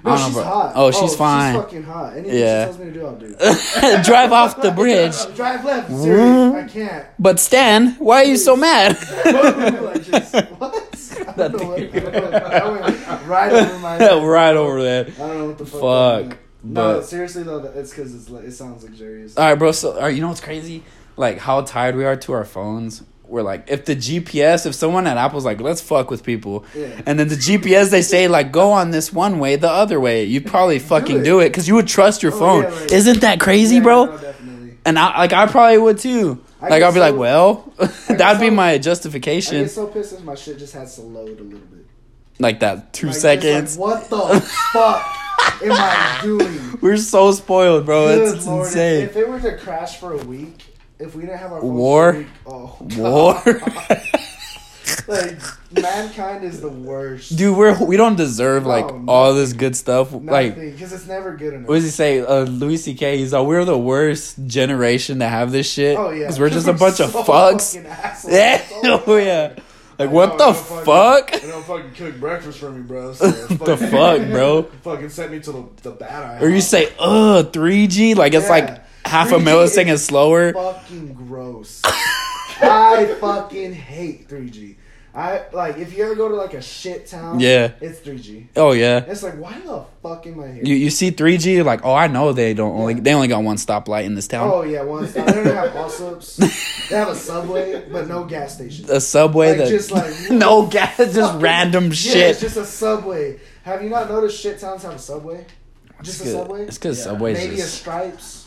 No, I don't she's know, hot. Oh, she's oh, fine. She's fucking hot. Anything Yeah. she tells me to do, I'll do. Drive off the bridge. Drive left, Siri. I can't. But Stan, why are you so mad? like just, what? I don't know what, I went right over my head. right over that. I don't know what the fuck. Fuck. No, but- seriously though, it's because it's it sounds luxurious. All right, bro. So, all right, you know what's crazy? Like how tied we are to our phones. We're like, if the GPS, if someone at Apple's like, let's fuck with people, Yeah. and then the GPS they say like, go on this one way, the other way, you'd probably fucking do it because you would trust your Oh, phone. yeah, like- Isn't that crazy, Yeah, bro? no. And I like I probably would too. I like I'll be like, well, that'd be so- my I justification. get so pissed if my shit just has to load a little bit. Like that two Like, seconds. Like, what the fuck am I doing? We're so spoiled, bro. Good it's, it's Lord, insane. If, if it were to crash for a week, if we didn't have our War? oh War, like mankind is the worst. dude. We're we don't deserve like all this good stuff. Like because it's never good enough. what does he say? Uh, Louis C.K. He's like, we're the worst generation to have this shit. oh yeah, because we're just a bunch of fucks. Yeah, Oh, oh yeah. Like I what know, the don't fucking- fuck? I don't fucking cook breakfast for me, bro. So the fuck, bro? Fucking sent me to the, the bad eye. Or you say, uh, three G? Like it's Yeah. like half a millisecond is slower. fucking gross. I fucking hate 3G. I like if you ever go to like a shit town. Yeah. it's 3G. Oh yeah. It's like why the fuck am I here? You you see three G like oh I know they don't only Yeah. they only got one stoplight in this town. oh yeah, one stop. They don't have bus ups. They have a subway, but no gas station. A subway Like, that just like no gas, just Fucking- random Yeah, shit. it's just a subway. Have you not noticed shit towns have a subway? Just a good. subway. It's because Yeah. Subway's Maybe a just Stripes.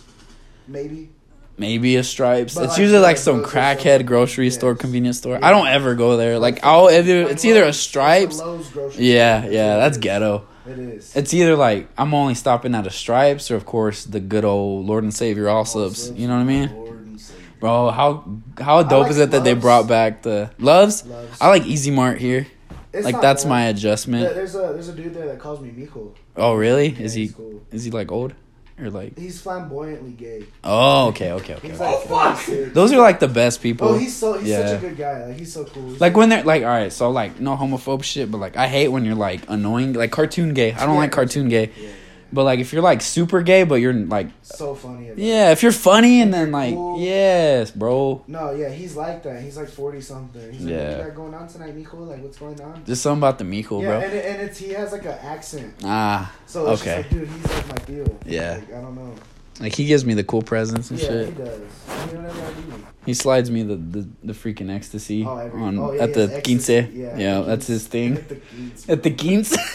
Maybe. maybe a Stripes. But it's like- usually like like some crackhead some- grocery yes. store, convenience store. I don't ever go there. Like I'll either it's either a Stripes. It's a Lowe's grocery Yeah, yeah, that's ghetto. It is. It's either like I'm only stopping at a Stripes or of course the good old Lord and Savior Allsup's. You know what I mean? Lord and Savior. Bro, how how dope like is it that they brought back the loves? Loves. I like Easy Mart here. It's like that's bad. my adjustment. There's a there's a dude there that calls me Mijo. Oh really? Yeah, Is he cool. is he like old or like? He's flamboyantly gay. Oh okay okay okay. He's okay. like 46. Those are like the best people. Oh, he's so he's Yeah. such a good guy. Like he's so cool. He's Like when they're like, all right, so like no homophobe shit, but like I hate when you're like annoying, like cartoon gay. I don't Yeah, like cartoon gay, yeah, yeah. But like if you're like super gay, but you're like, so funny. yeah, if you're funny and then like, Cool. yes, bro, No, yeah, he's like that. He's like forty something. He's like, Yeah. what you got going on tonight, Mijo? Like, what's going on? just something about the Mijo, yeah, bro. and, it, and it's he has like an accent. Ah, So it's Okay. just like, dude, he's like my deal. Yeah. Like, I don't know. like he gives me the cool presents and Yeah, shit. he does. You know what I mean? He slides me the the, the freaking ecstasy Oh, every- on oh, yeah, at the his quince. ecstasy. Yeah, Yeah, that's his thing. At the Geats, At the quince.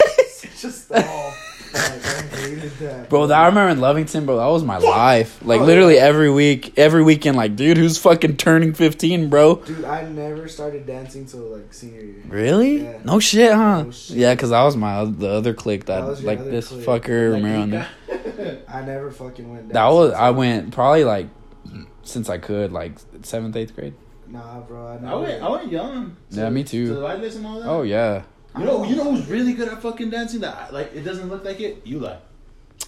It's just all. Like, I hated that. Bro, that I remember in Lovington, bro. That was my life. Like Oh, literally yeah. every week, every weekend. Like, dude, who's fucking turning fifteen, bro? Dude, I never started dancing till like senior year. Really? Yeah. No shit, huh? No shit. Yeah, because I was my the other clique that, That like this clique. fucker Like, Romero you and them. I never fucking went. That was I went probably like since I could like seventh eighth grade. Nah, bro. I, I went, I went young. Yeah, me too. To the light list all that. Oh yeah, You know, you know who's really good at fucking dancing? That like it doesn't look like it. You like.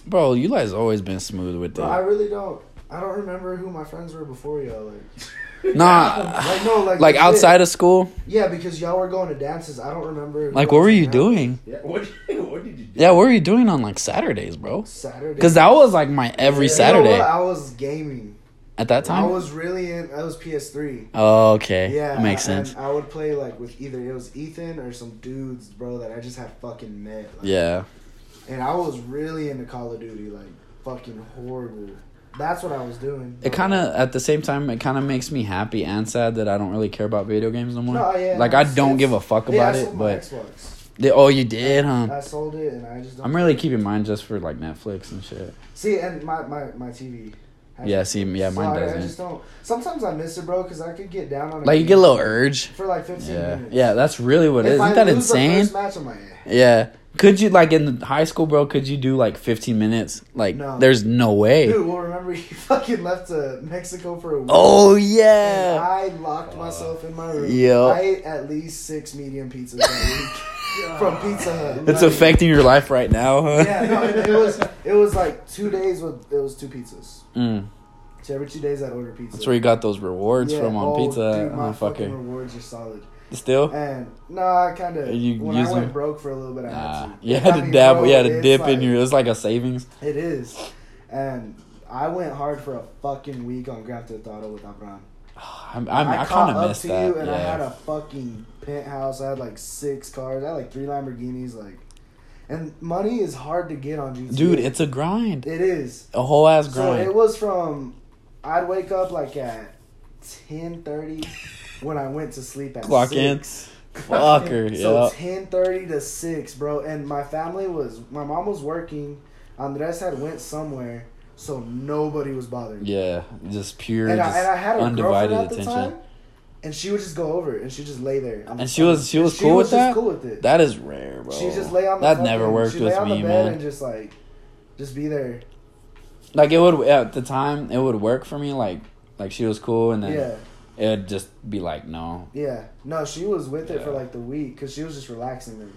bro. You guys always been smooth with that. I really don't. I don't remember who my friends were before y'all. Like, Nah, like no, like like legit. outside of school. Yeah, because y'all were going to dances. I don't remember. Like, what were you out. doing? Yeah. What? What did you do? Yeah, what were you doing on like Saturdays, bro? Saturday. Because that was like my every You know Saturday what? I was gaming. At that time? I was really in. I was PS3. Oh, okay. Yeah, that makes sense. I would play like with either it was Ethan or some dudes, bro, that I just had fucking met. Like, Yeah. And I was really into Call of Duty, like fucking horrible. That's what I was doing. It kind of, at the same time, it kind of makes me happy and sad that I don't really care about video games no more. No, yeah, like I don't it's- give a fuck Yeah, I about sold it, but Xbox. They- oh, you did, huh? I sold it, and I just. Don't I'm really keeping mine just for like Netflix and shit. see, and my my my TV. Yeah, see, yeah, mine I, I doesn't. just don't. Sometimes I miss it, bro, because I could get down on. It. Like you get a little urge. for like fifteen Yeah, minutes. yeah, that's really what it is. I Isn't that lose the insane? match, I'm like, eh. Yeah. Could you like in high school, bro? Could you do like 15 minutes? Like, No. there's no way. Dude, well, remember you fucking left to Mexico for a week. Oh yeah. I locked myself in my room. Yeah. I ate at least six medium pizzas that week from Pizza Hut. It's Like, affecting your life right now, huh? Yeah, no, it, it was it was like two days with it was two pizzas. Mm. So every two days I'd order pizza. That's where you got those rewards Yeah, from on oh, pizza. Dude, my oh, fucking rewards are solid. Still? And no, I kind of You when use I went broke for a little bit. I Nah. had to. You I had to mean, dabble. bro, You had to dip in like- your. It's like a savings. It is, and I went hard for a fucking week on Grand Theft Auto with Abraham. I'm, I'm, I, caught kind of up to that. you, and I had a fucking penthouse. I had like six cars. I had like three Lamborghinis. Like, and money is hard to get on GTA. Dude, it's a grind. it is. A whole ass So grind. it was from. I'd wake up like at ten thirty when I went to sleep at Clock six. in. Fucker, So yeah. ten thirty to six, bro. And my family was my mom was working. Andres had went somewhere, so nobody was bothered. Yeah, just pure, And I, and I had undivided at the attention. time, and she would just go over and she'd just lay there. And she was- she was and cool with just that? Cool with it. That is rare, bro. she just lay on the that never worked with me, man. and just like, just be there. like it would at the time, it would work for me. Like, like she was cool, and then Yeah, it'd just be like, no, yeah. No, she was with it for like the week because she was just relaxing there.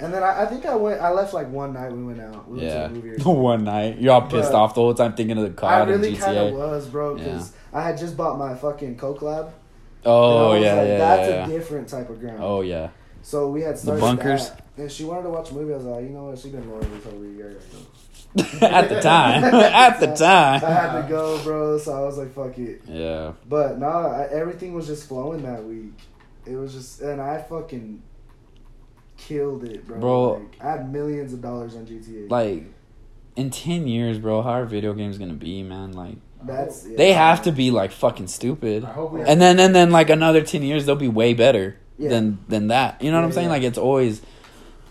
And then I, I think I went. I left like one night. We went out. We yeah. went to a movie. One night, you're all pissed But- off the whole time thinking of the car. I really and kind of was, bro, because I had just bought my fucking Coke Lab. Oh And I was yeah, like, yeah, That's yeah, a yeah. different type of ground. Oh yeah. So we had started bunkers? that, and she wanted to watch a movie. I was like, you know what? She been loyal this whole year. at the time, at the time. I had to go, bro. So I was like, fuck it. Yeah, But no, I, everything was just flowing that week. It was just, and I fucking killed it, bro. Bro. like, I had millions of dollars on GTA. like in ten years, bro, how are video games gonna be, man? Like That's yeah. they have to be like fucking stupid. I hope we and then and then like another 10 years they'll be way better Yeah. than than that you know what i'm saying yeah. like it's always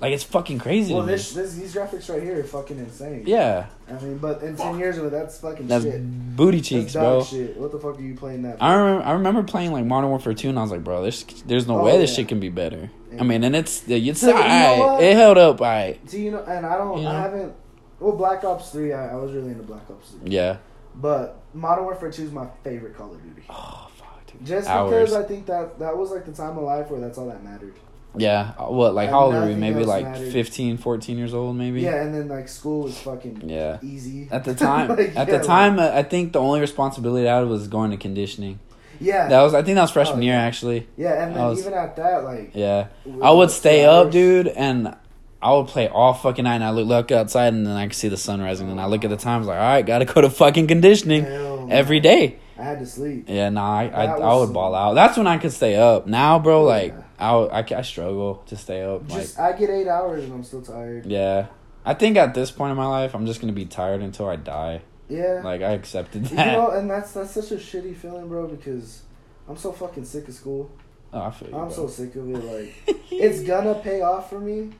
like it's fucking crazy Well, to me. this, this these graphics right here are fucking insane. yeah I mean, but in ten years, that's fucking that's shit. booty That's cheeks dog bro shit. What the fuck are you playing that? For? I remember, I remember playing like Modern Warfare 2 and I was like, bro, there's there's no Oh, way this yeah. shit can be better. I mean, and it's it's So, know alright. It held up alright. See, you know, and I don't, You know? I haven't. Well, Black Ops Three, I, I was really into Black Ops Three, Yeah. but Modern Warfare Two is my favorite Call of Duty. Oh fuck, dude. Just Hours. because I think that that was like the time of life where that's all that mattered. Yeah. What, like, And how old are we? Maybe like mattered. 15, 14 years old, maybe? Yeah, and then like school was fucking Yeah. easy. At the time, Like, at yeah, the time, uh, I think the only responsibility I had was going to conditioning. Yeah, That was, I think that was freshman Oh, year, actually. yeah, and then was- even at that, like Yeah. I would stay two up, dude, and I would play all fucking night. And I look, look outside, and then I could see the sun rising. And I look at the times, like, all right, gotta go to fucking conditioning every day. I had to sleep. Yeah, nah, I, I, I would ball out. That's when I could stay up. Now, bro, Oh, like, yeah. I, I, I struggle to stay up. Just like, I get eight hours and I'm still tired. yeah. I think at this point in my life, I'm just gonna be tired until I die. Yeah, Like, I accepted that. you know, and that's that's such a shitty feeling, bro. Because I'm so fucking sick of school. oh, I feel you, I'm bro. so sick of it. Like it's gonna pay off for me,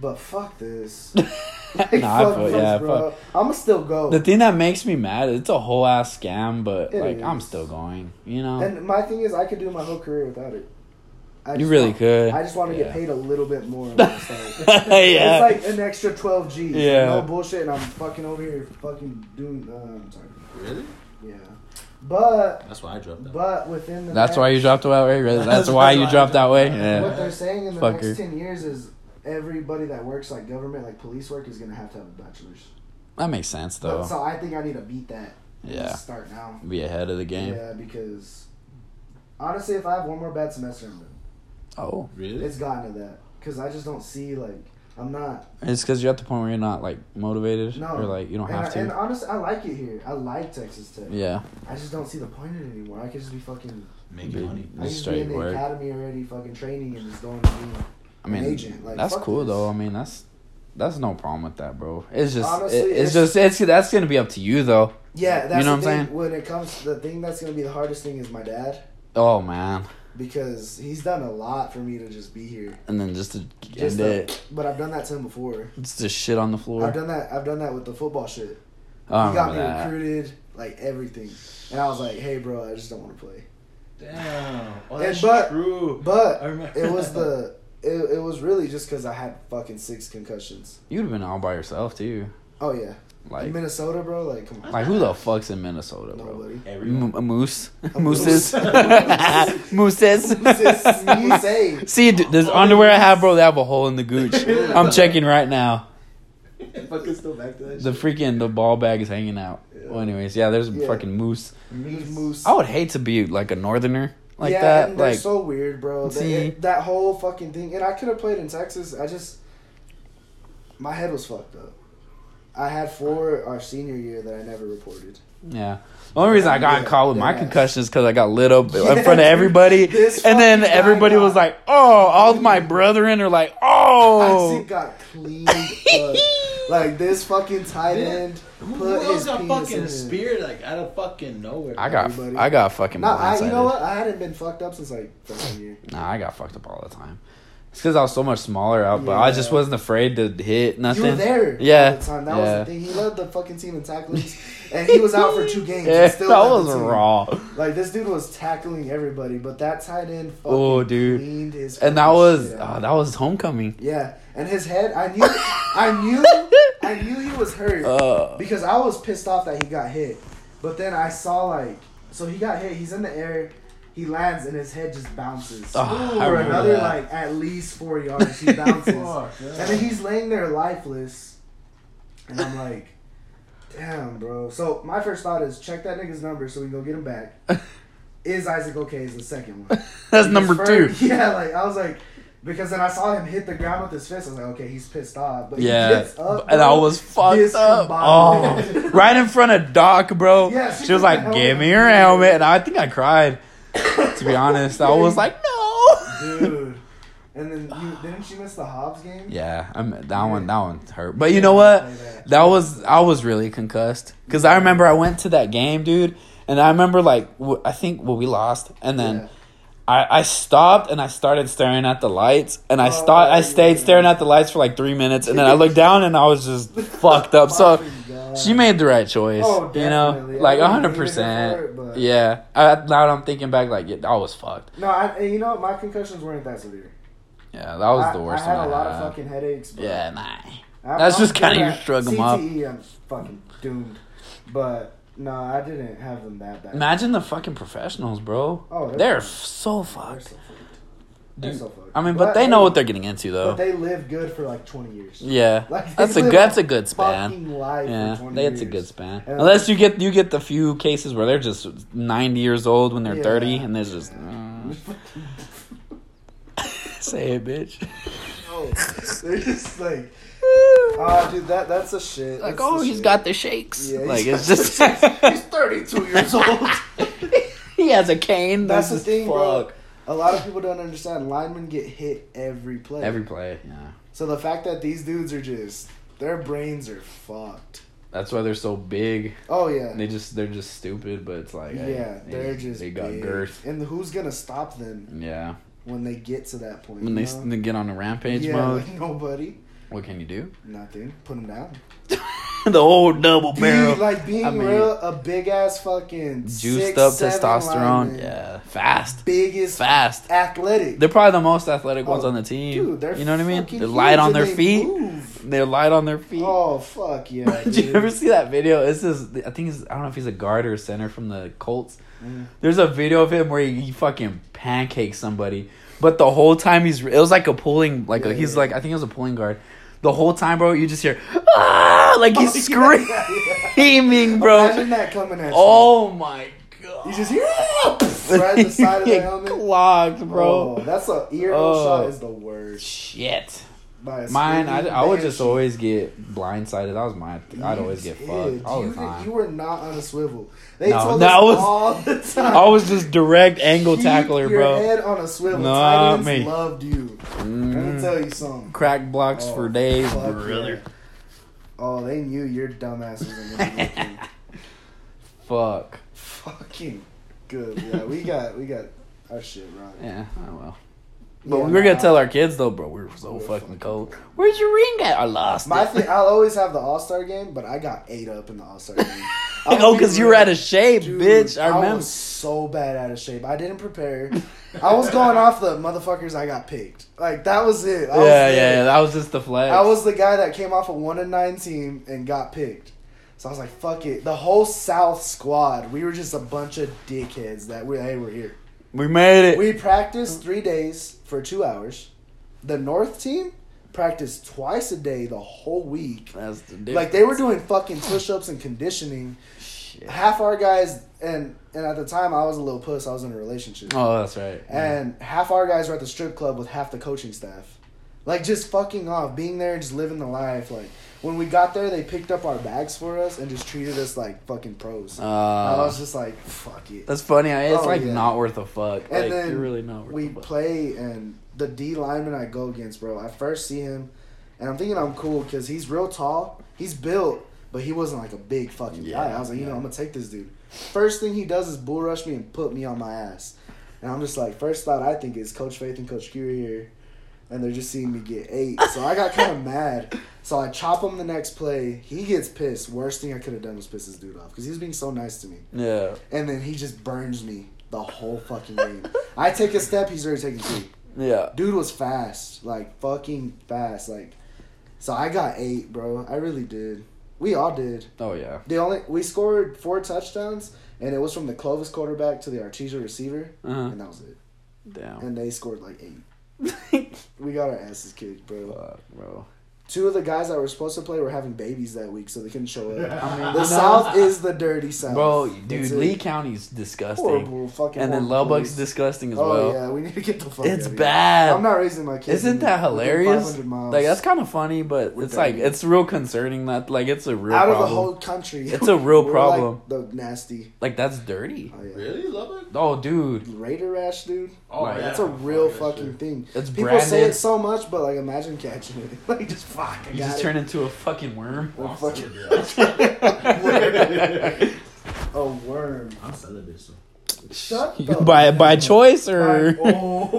but fuck this. Like, Nah, I fuck feel- this, yeah, bro. I'ma still go. The thing that makes me mad, it's a whole ass scam, but It like I'm still going. You know, and my thing is, I could do my whole career without it. I you really want- could. I just want to Yeah. get paid a little bit more. when I yeah. It's like an extra 12 G's. Yeah. No bullshit, and I'm fucking over here fucking doing. Uh, I'm sorry. Really? Yeah. But That's why I dropped that. but within the That's next, why you dropped that way. Really? That's That's why you why I dropped that dropped way. that. What they're saying in the Fucker. next ten years is everybody that works like government, like police work, is gonna have to have a bachelor's. That makes sense But- though. So I think I need to beat that. Yeah. just Start now. Be ahead of the game. Yeah, because honestly, if I have one more bad semester, I'm done. Oh, Really? It's gotten to that because I just don't see like I'm not. it's because you're at the point where you're not like motivated No. or like you don't and have I, to. And honestly, I like it here. I like Texas Tech. yeah. I just don't see the point in it anymore. I could just be fucking. Making money. I Just be in straight the work. academy already, fucking training and just going to be. I mean, an agent. Like, that's cool this. though. I mean, that's that's no problem with that, bro. It's just Honestly, it- it's, it's- just it's that's gonna be up to you though. Yeah, that's You know the what I'm thing. saying? When it comes, the thing that's gonna be the hardest thing is my dad Oh man, because he's done a lot for me to just be here. and then just to Just end to- it, but I've done that to him before. just to shit on the floor. I've done that. I've done that with the football shit. oh, I he got me that. recruited, like everything, and I was like, "Hey, bro, I just don't want to play." Damn. Oh, And that's but- true. But it was the. It, it was really just because I had fucking six concussions. You'd have been all by yourself too. Oh yeah, Like in Minnesota, bro. Like, come on, like who the fuck's in Minnesota, bro? nobody. Everyone. M- a moose, A moose. mooses, mooses. See, d- this underwear I have, bro, they have a hole in the gooch. I'm checking right now. Fucking still back to that. The shit. freaking the ball bag is hanging out. Yeah. Well, anyways, yeah, there's a Yeah. fucking moose. Moose. Moose. I would hate to be like a northerner like yeah, that. and they're Like, so weird, bro. That, See? it- that whole fucking thing, and I could have played in Texas. I just, my head was fucked up. I had four our senior year that I never reported. yeah. The only reason I got Yeah, caught with my yeah. concussion is because I got lit up in front of everybody, and then everybody was like, "Oh!" All of my brethren are like, "Oh!" Isaac got cleaned up. Like this fucking tight Yeah. end Who put else his got penis fucking his- speared like out of fucking nowhere? I got, Everybody. I got fucking. Nah, I, you know what? I hadn't been fucked up since like freshman year. Nah, I got fucked up all the time. It's because I was so much smaller out, but I just wasn't afraid to hit nothing. You were there. Yeah, All the time. That yeah. was the thing. He led the fucking team in tacklings, and he was out for two games. Yeah, still that was raw. Like this dude was tackling everybody, but that tight end Oh, dude. cleaned his And that was oh, that was homecoming. yeah. And his head, I knew, I knew, I knew he was hurt Uh, because I was pissed off that he got hit. But then I saw like, so he got hit. He's in the air. He lands and his head just bounces Oh, for another that. like at least four yards. He bounces. Yeah. And then he's laying there lifeless. And I'm like, damn, bro. So my first thought is check that nigga's number so we can go get him back. Is Isaac okay? Is the second one. that's number two. Yeah, like I was like, because then I saw him hit the ground with his fist. I was like, okay, he's pissed off. But Yeah, he gets up, and I bro, was fucked up. Oh, right in front of Doc, bro. Yeah, she, she was like, "Give me your helmet," and I think I cried. To be honest, I was like, "No." dude. And then you, didn't she miss the Hobbs game? Yeah, I'm that one. That one hurt. But you know what? That was I was really concussed because I remember I went to that game, dude, and I remember like I think well we lost, and then Yeah. I I stopped and I started staring at the lights, and I Oh, start I stayed yeah. staring at the lights for like three minutes, and then I looked down and I was just fucked up. So. She made the right choice, Oh, you know, like hundred blame her for percent. Yeah, I, now that I'm thinking back, like yeah, I was fucked. No, I, and you know my concussions weren't that severe. Yeah, that was I, the worst I had a lot of fucking headaches. But yeah, nah. I- That's I'm just kinda your struggle. CTE, I'm fucking doomed. But no, I didn't have them that bad. Imagine the fucking professionals, bro. Oh, they're they're fucked. so They're fucked. so They're so. I mean, but they know what they're getting into But though. they live good for like 20 years. Yeah, Like, that's a good, that's a good span. Life Yeah, for 20 that's a good span. And- Unless you get you get the few cases where they're just ninety years old when they're Yeah. thirty, and there's just mm. say it, bitch. Oh, they're just like, ah, dude, that that's a shit. like, That's oh, the he's shit. got the shakes. Yeah, like it's just he's 32 years old. he has a cane. That's the This is thing, bro. A lot of people don't understand. Linemen get hit every play. Every play, yeah. So the fact that these dudes are just their brains are fucked. That's why they're so big. Oh yeah. They just they're just stupid, but it's like hey, yeah, they- they're just they got big. girth. And who's gonna stop them Yeah, when they get to that point? when they, know? they get on a rampage yeah, mode, like nobody, what can you do? nothing. Put them down. the old double Be, barrel, like being I mean, real, a big ass fucking juiced six, up seven testosterone. lineman, Yeah, fast, biggest, fast. athletic. They're probably the most athletic ones Oh, on the team. Dude, they're you know what I mean? They're light on their they feet. move. They're light on their feet. Oh fuck yeah! Did you ever see that video? It's this. I think it's. I don't know if he's a guard or a center from the Colts. Mm. There's a video of him where he, he fucking pancakes somebody, but the whole time he's. It was like a pulling. Like a, he's yeah. like I think it was a pulling guard. The whole time, bro, you just hear ah, like he's Oh, yeah, yeah, yeah. screaming, bro. Imagine that coming at you. Oh my god! You just hear right the side of the helmet. clogged, bro. Oh, that's a ear Oh. shot is the worst. Shit. By a Mine, I, I would just always get blindsided. That was my. I'd always get You fucked did. all you, the time. You were not on a swivel. They No, told that us was- all the time. I was just direct angle Keep tackler, your bro. head on a swivel. Not Titans me. loved you. Let me Mm. tell you something. Crack blocks Oh, for days, brother. yeah. Oh, they knew your dumbass was gonna Fuck. fucking good. Yeah, we got we got our shit right. Yeah, oh well. But Yeah, we were gonna tell our kids though, bro. We're so We're fucking fucking cold. Where's your ring at? I lost My it. thing, I'll always have the All Star game, but I got ate up in the All Star game. Oh, because you were out of shape, Dude, bitch. I I remember. was so bad out of shape. I didn't prepare. I was going off the motherfuckers I got picked. Like that was it. I yeah, was yeah, yeah. That was just the flag. I was the guy that came off a one and nine team and got picked. So I was like, "Fuck it." The whole South squad, we were just a bunch of dickheads that we hey, we're here. We made it. We practiced three days for two hours. The North team practiced twice a day the whole week. That's the difference. Like they were doing fucking push ups and conditioning. Shit. Half our guys and and at the time I was a little puss. I was in a relationship. Oh, that's right. And half our guys were at the strip club with half the coaching staff. Like just fucking off, being there just living the life. Like when we got there, they picked up our bags for us and just treated us like fucking pros. I Uh, was just like, fuck it. that's funny. It's Oh, like yeah. not worth a fuck. And like then you're really not worth we play and the D lineman I go against, bro. I first see him, and I'm thinking I'm cool because he's real tall. He's built, but he wasn't like a big fucking guy. I was like, you know. I'm gonna take this dude. First thing he does is bull rush me and put me on my ass, and I'm just like, first thought I think is Coach Faith and Coach Q are here, and they're just seeing me get eight. So I got kind of mad. So I chop him the next play. He gets pissed. Worst thing I could have done was piss this dude off because he was being so nice to me Yeah. and then he just burns me the whole fucking game. I take a step, he's already taking two. Yeah. Dude was fast, like fucking fast, like. So I got eight, bro. I really did. We all did. Oh yeah. The only we scored four touchdowns, and it was from the Clovis quarterback to the Artesia receiver, Uh-huh. and that was it. Damn. And they scored like eight. We got our asses kicked, bro. Fuck, bro. Two of the guys that were supposed to play were having babies that week, so they couldn't show up. I mean, The South is the dirty South, Bro, dude, it. Lea County's disgusting. horrible, fucking. And then Lubbock's place. disgusting as Oh well. yeah, we need to get the fuck. It's out of here. bad. I'm not raising my kids. Isn't that hilarious? miles. Like that's kind of funny, but We're it's like it's real concerning that like it's a real out problem. of the whole country. It's a real We're problem. Like the nasty. like that's dirty. Oh, yeah. Really, Lubbock? Oh, dude, Raider rash, dude. Oh, Like, yeah. That's a real Yeah, fucking sure. thing. it's People branded. say it so much, but like imagine catching it. like just fuck. I you got just it. turn into a fucking worm. Well, I'm fucking- celibate. a worm. I'm celibate, so. Shut You the by by choice or By- oh.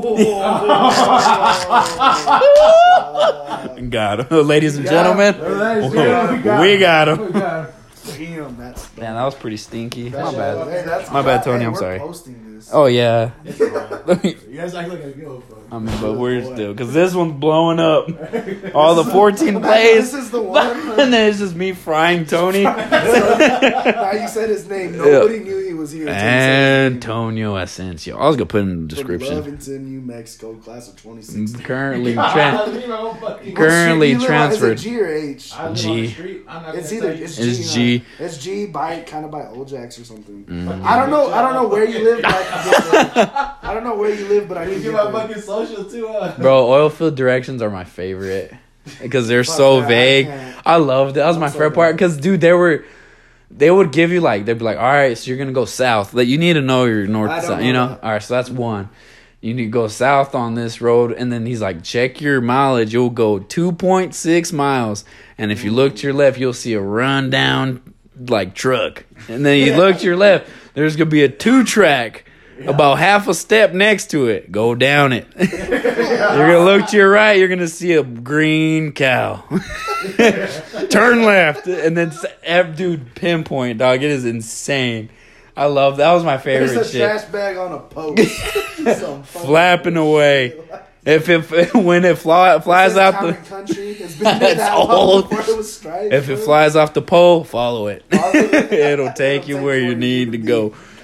got him, ladies and gentlemen. Ladies and gentlemen, we got him. We got him. Damn, that's. Damn, that was pretty stinky. That's- My bad. Hey, that's My bad, Tony, hey, I'm sorry. Posting this. Oh yeah. It's fine. you guys act like I give a fuck. I mean, but we're still because this one's blowing up. All the 14 plays, This is the one. and then it's just me frying Tony. now you said his name. Nobody knew he was here. until you said his name. Antonio Asensio. I was gonna put it in the From description. Lovington, New Mexico, class of 2016. Currently, I tran- leave my own fucking- Cur- currently you live? Is transferred. it G or H? I live on the street. I'm not It's either it's It's G. G. huh? It's G by kind of by Old Jacks or something. Mm. I don't know. I don't know where you live. But I, can get there. I don't know where you live, but I You can get my there. fucking social too, uh. bro, oil field directions are my favorite because they're Fuck so that, vague. can't. I loved it. That was my I'm so favorite part because, dude, they were. They would give you like they'd be like, all right, so you're gonna go south. Like you need to know your north, I south, know you know. that. All right, so that's one. You need to go south on this road, and then he's like, check your mileage. You'll go two point six miles, and if you look to your left, you'll see a rundown like truck, and then you look to your left, there's gonna be a two track. About half a step next to it, go down it. you're gonna look to your right, you're gonna see a green cow. Turn left, and then dude, pinpoint, dog. It is insane. I love that. Was my favorite a shit. trash bag on a post. Flapping away. If it when it fly, flies out the country has been that old. it if it flies off the pole, follow it. Follow it. It'll take you where you need to go, God damn it.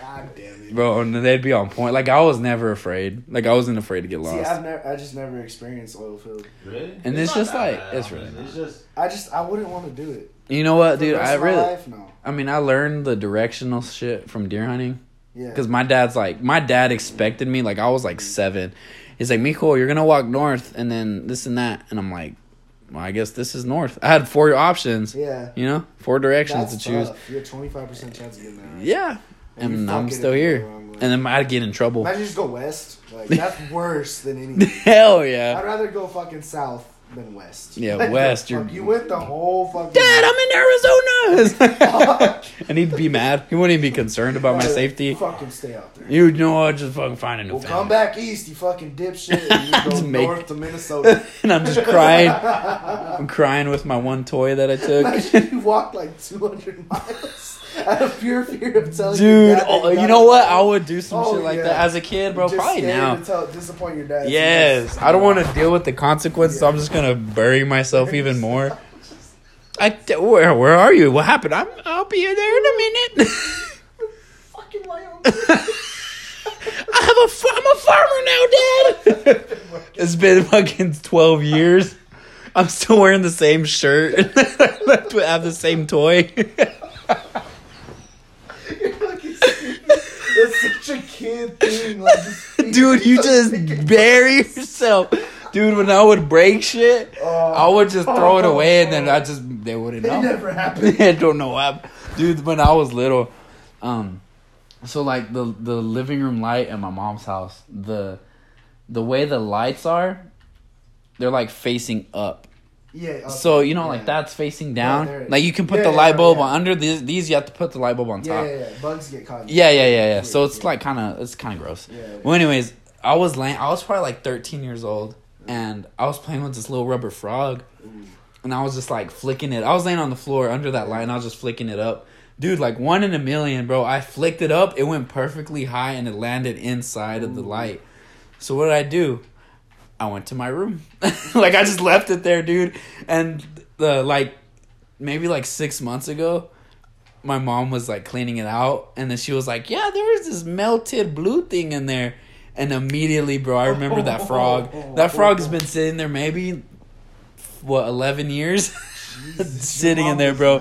Bro. And they'd be on point. Like I was never afraid. Like I wasn't afraid to get lost. See, lost. I've never, I just never experienced oil field. Really? And it's not just like- bad, it's really It's just I just, I wouldn't want to do it. You know what, For the dude? rest I of my really. life, no. I mean, I learned the directional shit from deer hunting. Yeah. Because my dad's like, my dad expected me, like, I was like seven. He's like, Miko, you're going to walk north and then this and that. And I'm like, well, I guess this is north. I had four options, yeah. you know, four directions That's to choose. tough. You have twenty five percent chance of getting that. Right. Yeah. And And I'm still if you go here. the wrong way. And then I'd get in trouble. Imagine you just go west. Like that's worse than anything. Hell yeah. I'd rather go fucking south than west. Yeah, Like, west, you're- You went the whole fucking. Dad, I'm in Arizona. and he'd be mad. He wouldn't even be concerned about my safety. Fucking stay out there. You know what? Just fucking find a new Well, family. come back east, you fucking dipshit. And you go make- north to Minnesota. and I'm just crying. I'm crying with my one toy that I took. Imagine you walked like 200 miles out of pure fear of telling Dude, dad oh, you know what? I would do some Oh, shit like yeah. that as a kid, bro. Just Probably now. To tell, disappoint your dad. Yes, I don't want to deal with the consequences. So I'm just gonna bury myself even more. I where where are you? What happened? I'm I'll be there in a minute. Fucking Wyoming. I have a I'm a farmer now, Dad. it's been fucking twelve years. I'm still wearing the same shirt. I have the same toy. You're fucking stupid. That's such a kid thing. Like, Dude, you just bury yourself. Dude, when I would break shit, I would just throw it away and then I just they wouldn't It know. never happened. I don't know what. Dude, when I was little, um, so like the the living room light at my mom's house, the the way the lights are, they're like facing up. Yeah. okay, So you know, yeah. like that's facing down. it like you can put Yeah, the yeah, light bulb yeah. on under these. These you have to put the light bulb on top. yeah, yeah. Bugs get caught. Yeah, yeah, yeah, yeah. So it's yeah. like kind of it's kind of gross. Yeah, yeah. Well, anyways, I was laying. I was probably like 13 years old, and I was playing with this little rubber frog, and I was just like flicking it. I was laying on the floor under that light, and I was just flicking it up. Dude, like one in a million, bro. I flicked it up. It went perfectly high, and it landed inside of the light. So what did I do? I went to my room. like I just left it there, dude. And the like maybe like 6 months ago, my mom was like cleaning it out and then she was like, "Yeah, there was this melted blue thing in there." And immediately, bro, I remember that frog. That frog has been sitting there maybe what, 11 years? Sitting in there, bro.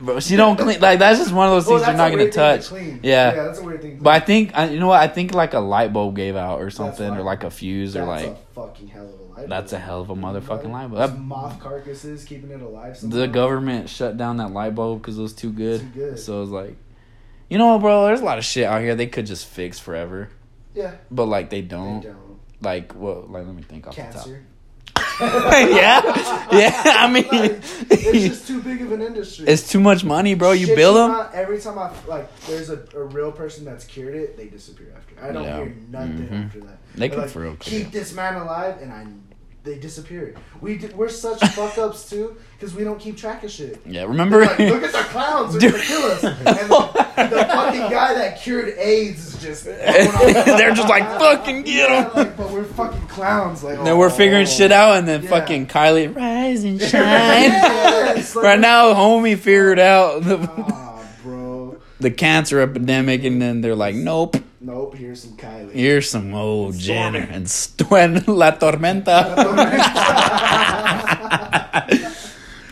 Bro, she don't clean like that's just one of those Well, things you're not a going to weird thing touch. clean. Yeah. yeah, that's a weird thing. to But I think I, you know what? I think like a light bulb gave out or something or like a fuse or like a fucking hell of a light. that's a hell of a motherfucking light bulb. That- moth carcasses keeping it alive. the government shut down that light bulb because it was too good. Too good. So it was like, you know what, bro? There's a lot of shit out here they could just fix forever, Yeah, but like they they don't. don't. Like what? Like let me think off Cancer. the top. yeah, yeah. I mean, it's just too big of an industry. it's too much money, bro. You Shit bill them. not- every time I like, there's a, a real person that's cured it, they disappear after. I don't Yeah. hear nothing Mhm. after that. They They're can like, for real. keep this man alive, and I they disappeared. We d- we're such fuck ups too because we don't keep track of shit. Yeah, remember? Like, look at the clowns, they're gonna kill us. And the, the fucking guy that cured AIDS is just. They're just like, "Fucking get Yeah, like, but we're fucking clowns. Like, then we're figuring oh. shit out, and then Yeah. fucking Kylie, rise and shine. Yes, like- right now, homie figured oh, out the, oh, bro. the cancer epidemic, and then they're like, nope. Nope. Here's some Kylie. Here's some old Stormi. Jenner and St- La Tormenta.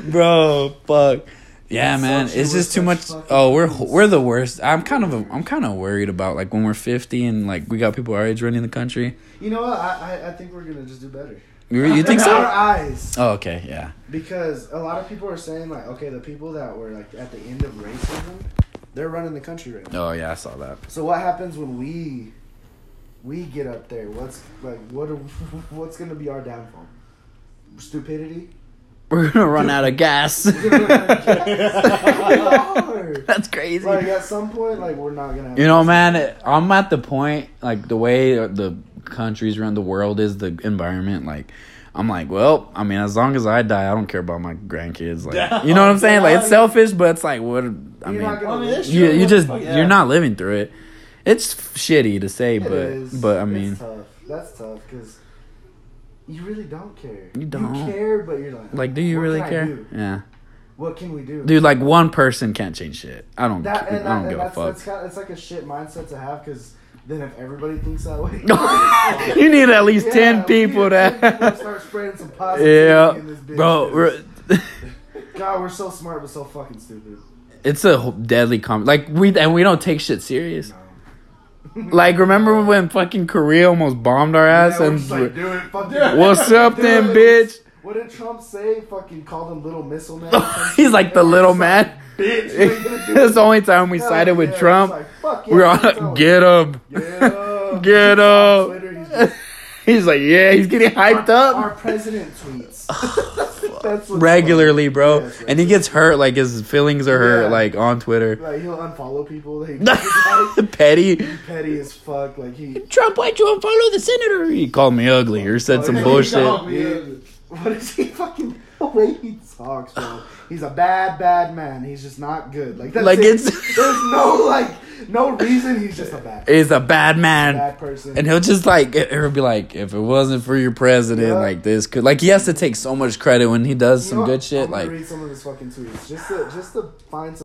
Bro, fuck. Yeah, man, it's just too much. Oh, we're we're the worst. I'm kind of I'm kind of worried about like when we're 50 and like we got people our age running the country. You know what? I, I I think we're gonna just do better. You, you think so? our eyes. Oh, okay, yeah. Because a lot of people are saying like, okay, the people that were like at the end of racism, they're running the country right now. Oh yeah, I saw that. So what happens when we we get up there? What's like what are, what's gonna be our downfall? Stupidity. We're gonna run out of gas. That's crazy. like at some point, like we're not gonna. Have You know, man, I'm at the point like the way the countries around the world is the environment. Like, I'm like, well, I mean, as long as I die, I don't care about my grandkids. Like, you know what I'm saying? Like, it's selfish, but it's like, what? I You're mean, not I mean, you, you just yeah. you're not living through it. It's shitty to say, It but is. but I It's mean, tough. That's tough because you really don't care. You don't. You care, but you're like, like, do you what really can I care? do? Yeah, What can we do? dude. Like one person can't change shit. I don't. That, ca- I don't and give a that's, fuck. that's kind of, it's like a shit mindset to have because then if everybody thinks that way, you need at least Yeah, ten people need 10 people to to. start spreading some positivity yeah, in this bitch. bro. We're, God, we're so smart but so fucking stupid. it's a deadly com. Like we and we don't take shit serious. No. Like remember when fucking Korea almost bombed our ass Yeah, and like, do fuck what's up then, bitch? What did Trump say? Fucking called him little missile man. He's like the little man. Like, bitch, That's the only time we sided with yeah, Trump. like, fuck yeah, We're on get him, Get up. get On up. He's like, yeah, he's getting hyped up Our president tweets. That's what's regularly, bro. Yes, And he gets hurt, like his feelings are hurt, Yeah. like on Twitter. Like he'll unfollow people. He, he's Petty. petty as fuck. Like he. Trump, why'd you unfollow the senator? He called me ugly or said oh, some He bullshit. called me- Dude, what is he fucking the way he talks, bro? He's a bad, bad man. He's just not good. Like that's Like, it. it's- there's no like no reason. He's just a bad, He's a bad man. bad person. And he'll just like he'll be like, if it wasn't for your president, Yeah. like this could like he has to take so much credit when he does You some know good shit. I'm Like read some of his fucking tweets just to just to find some.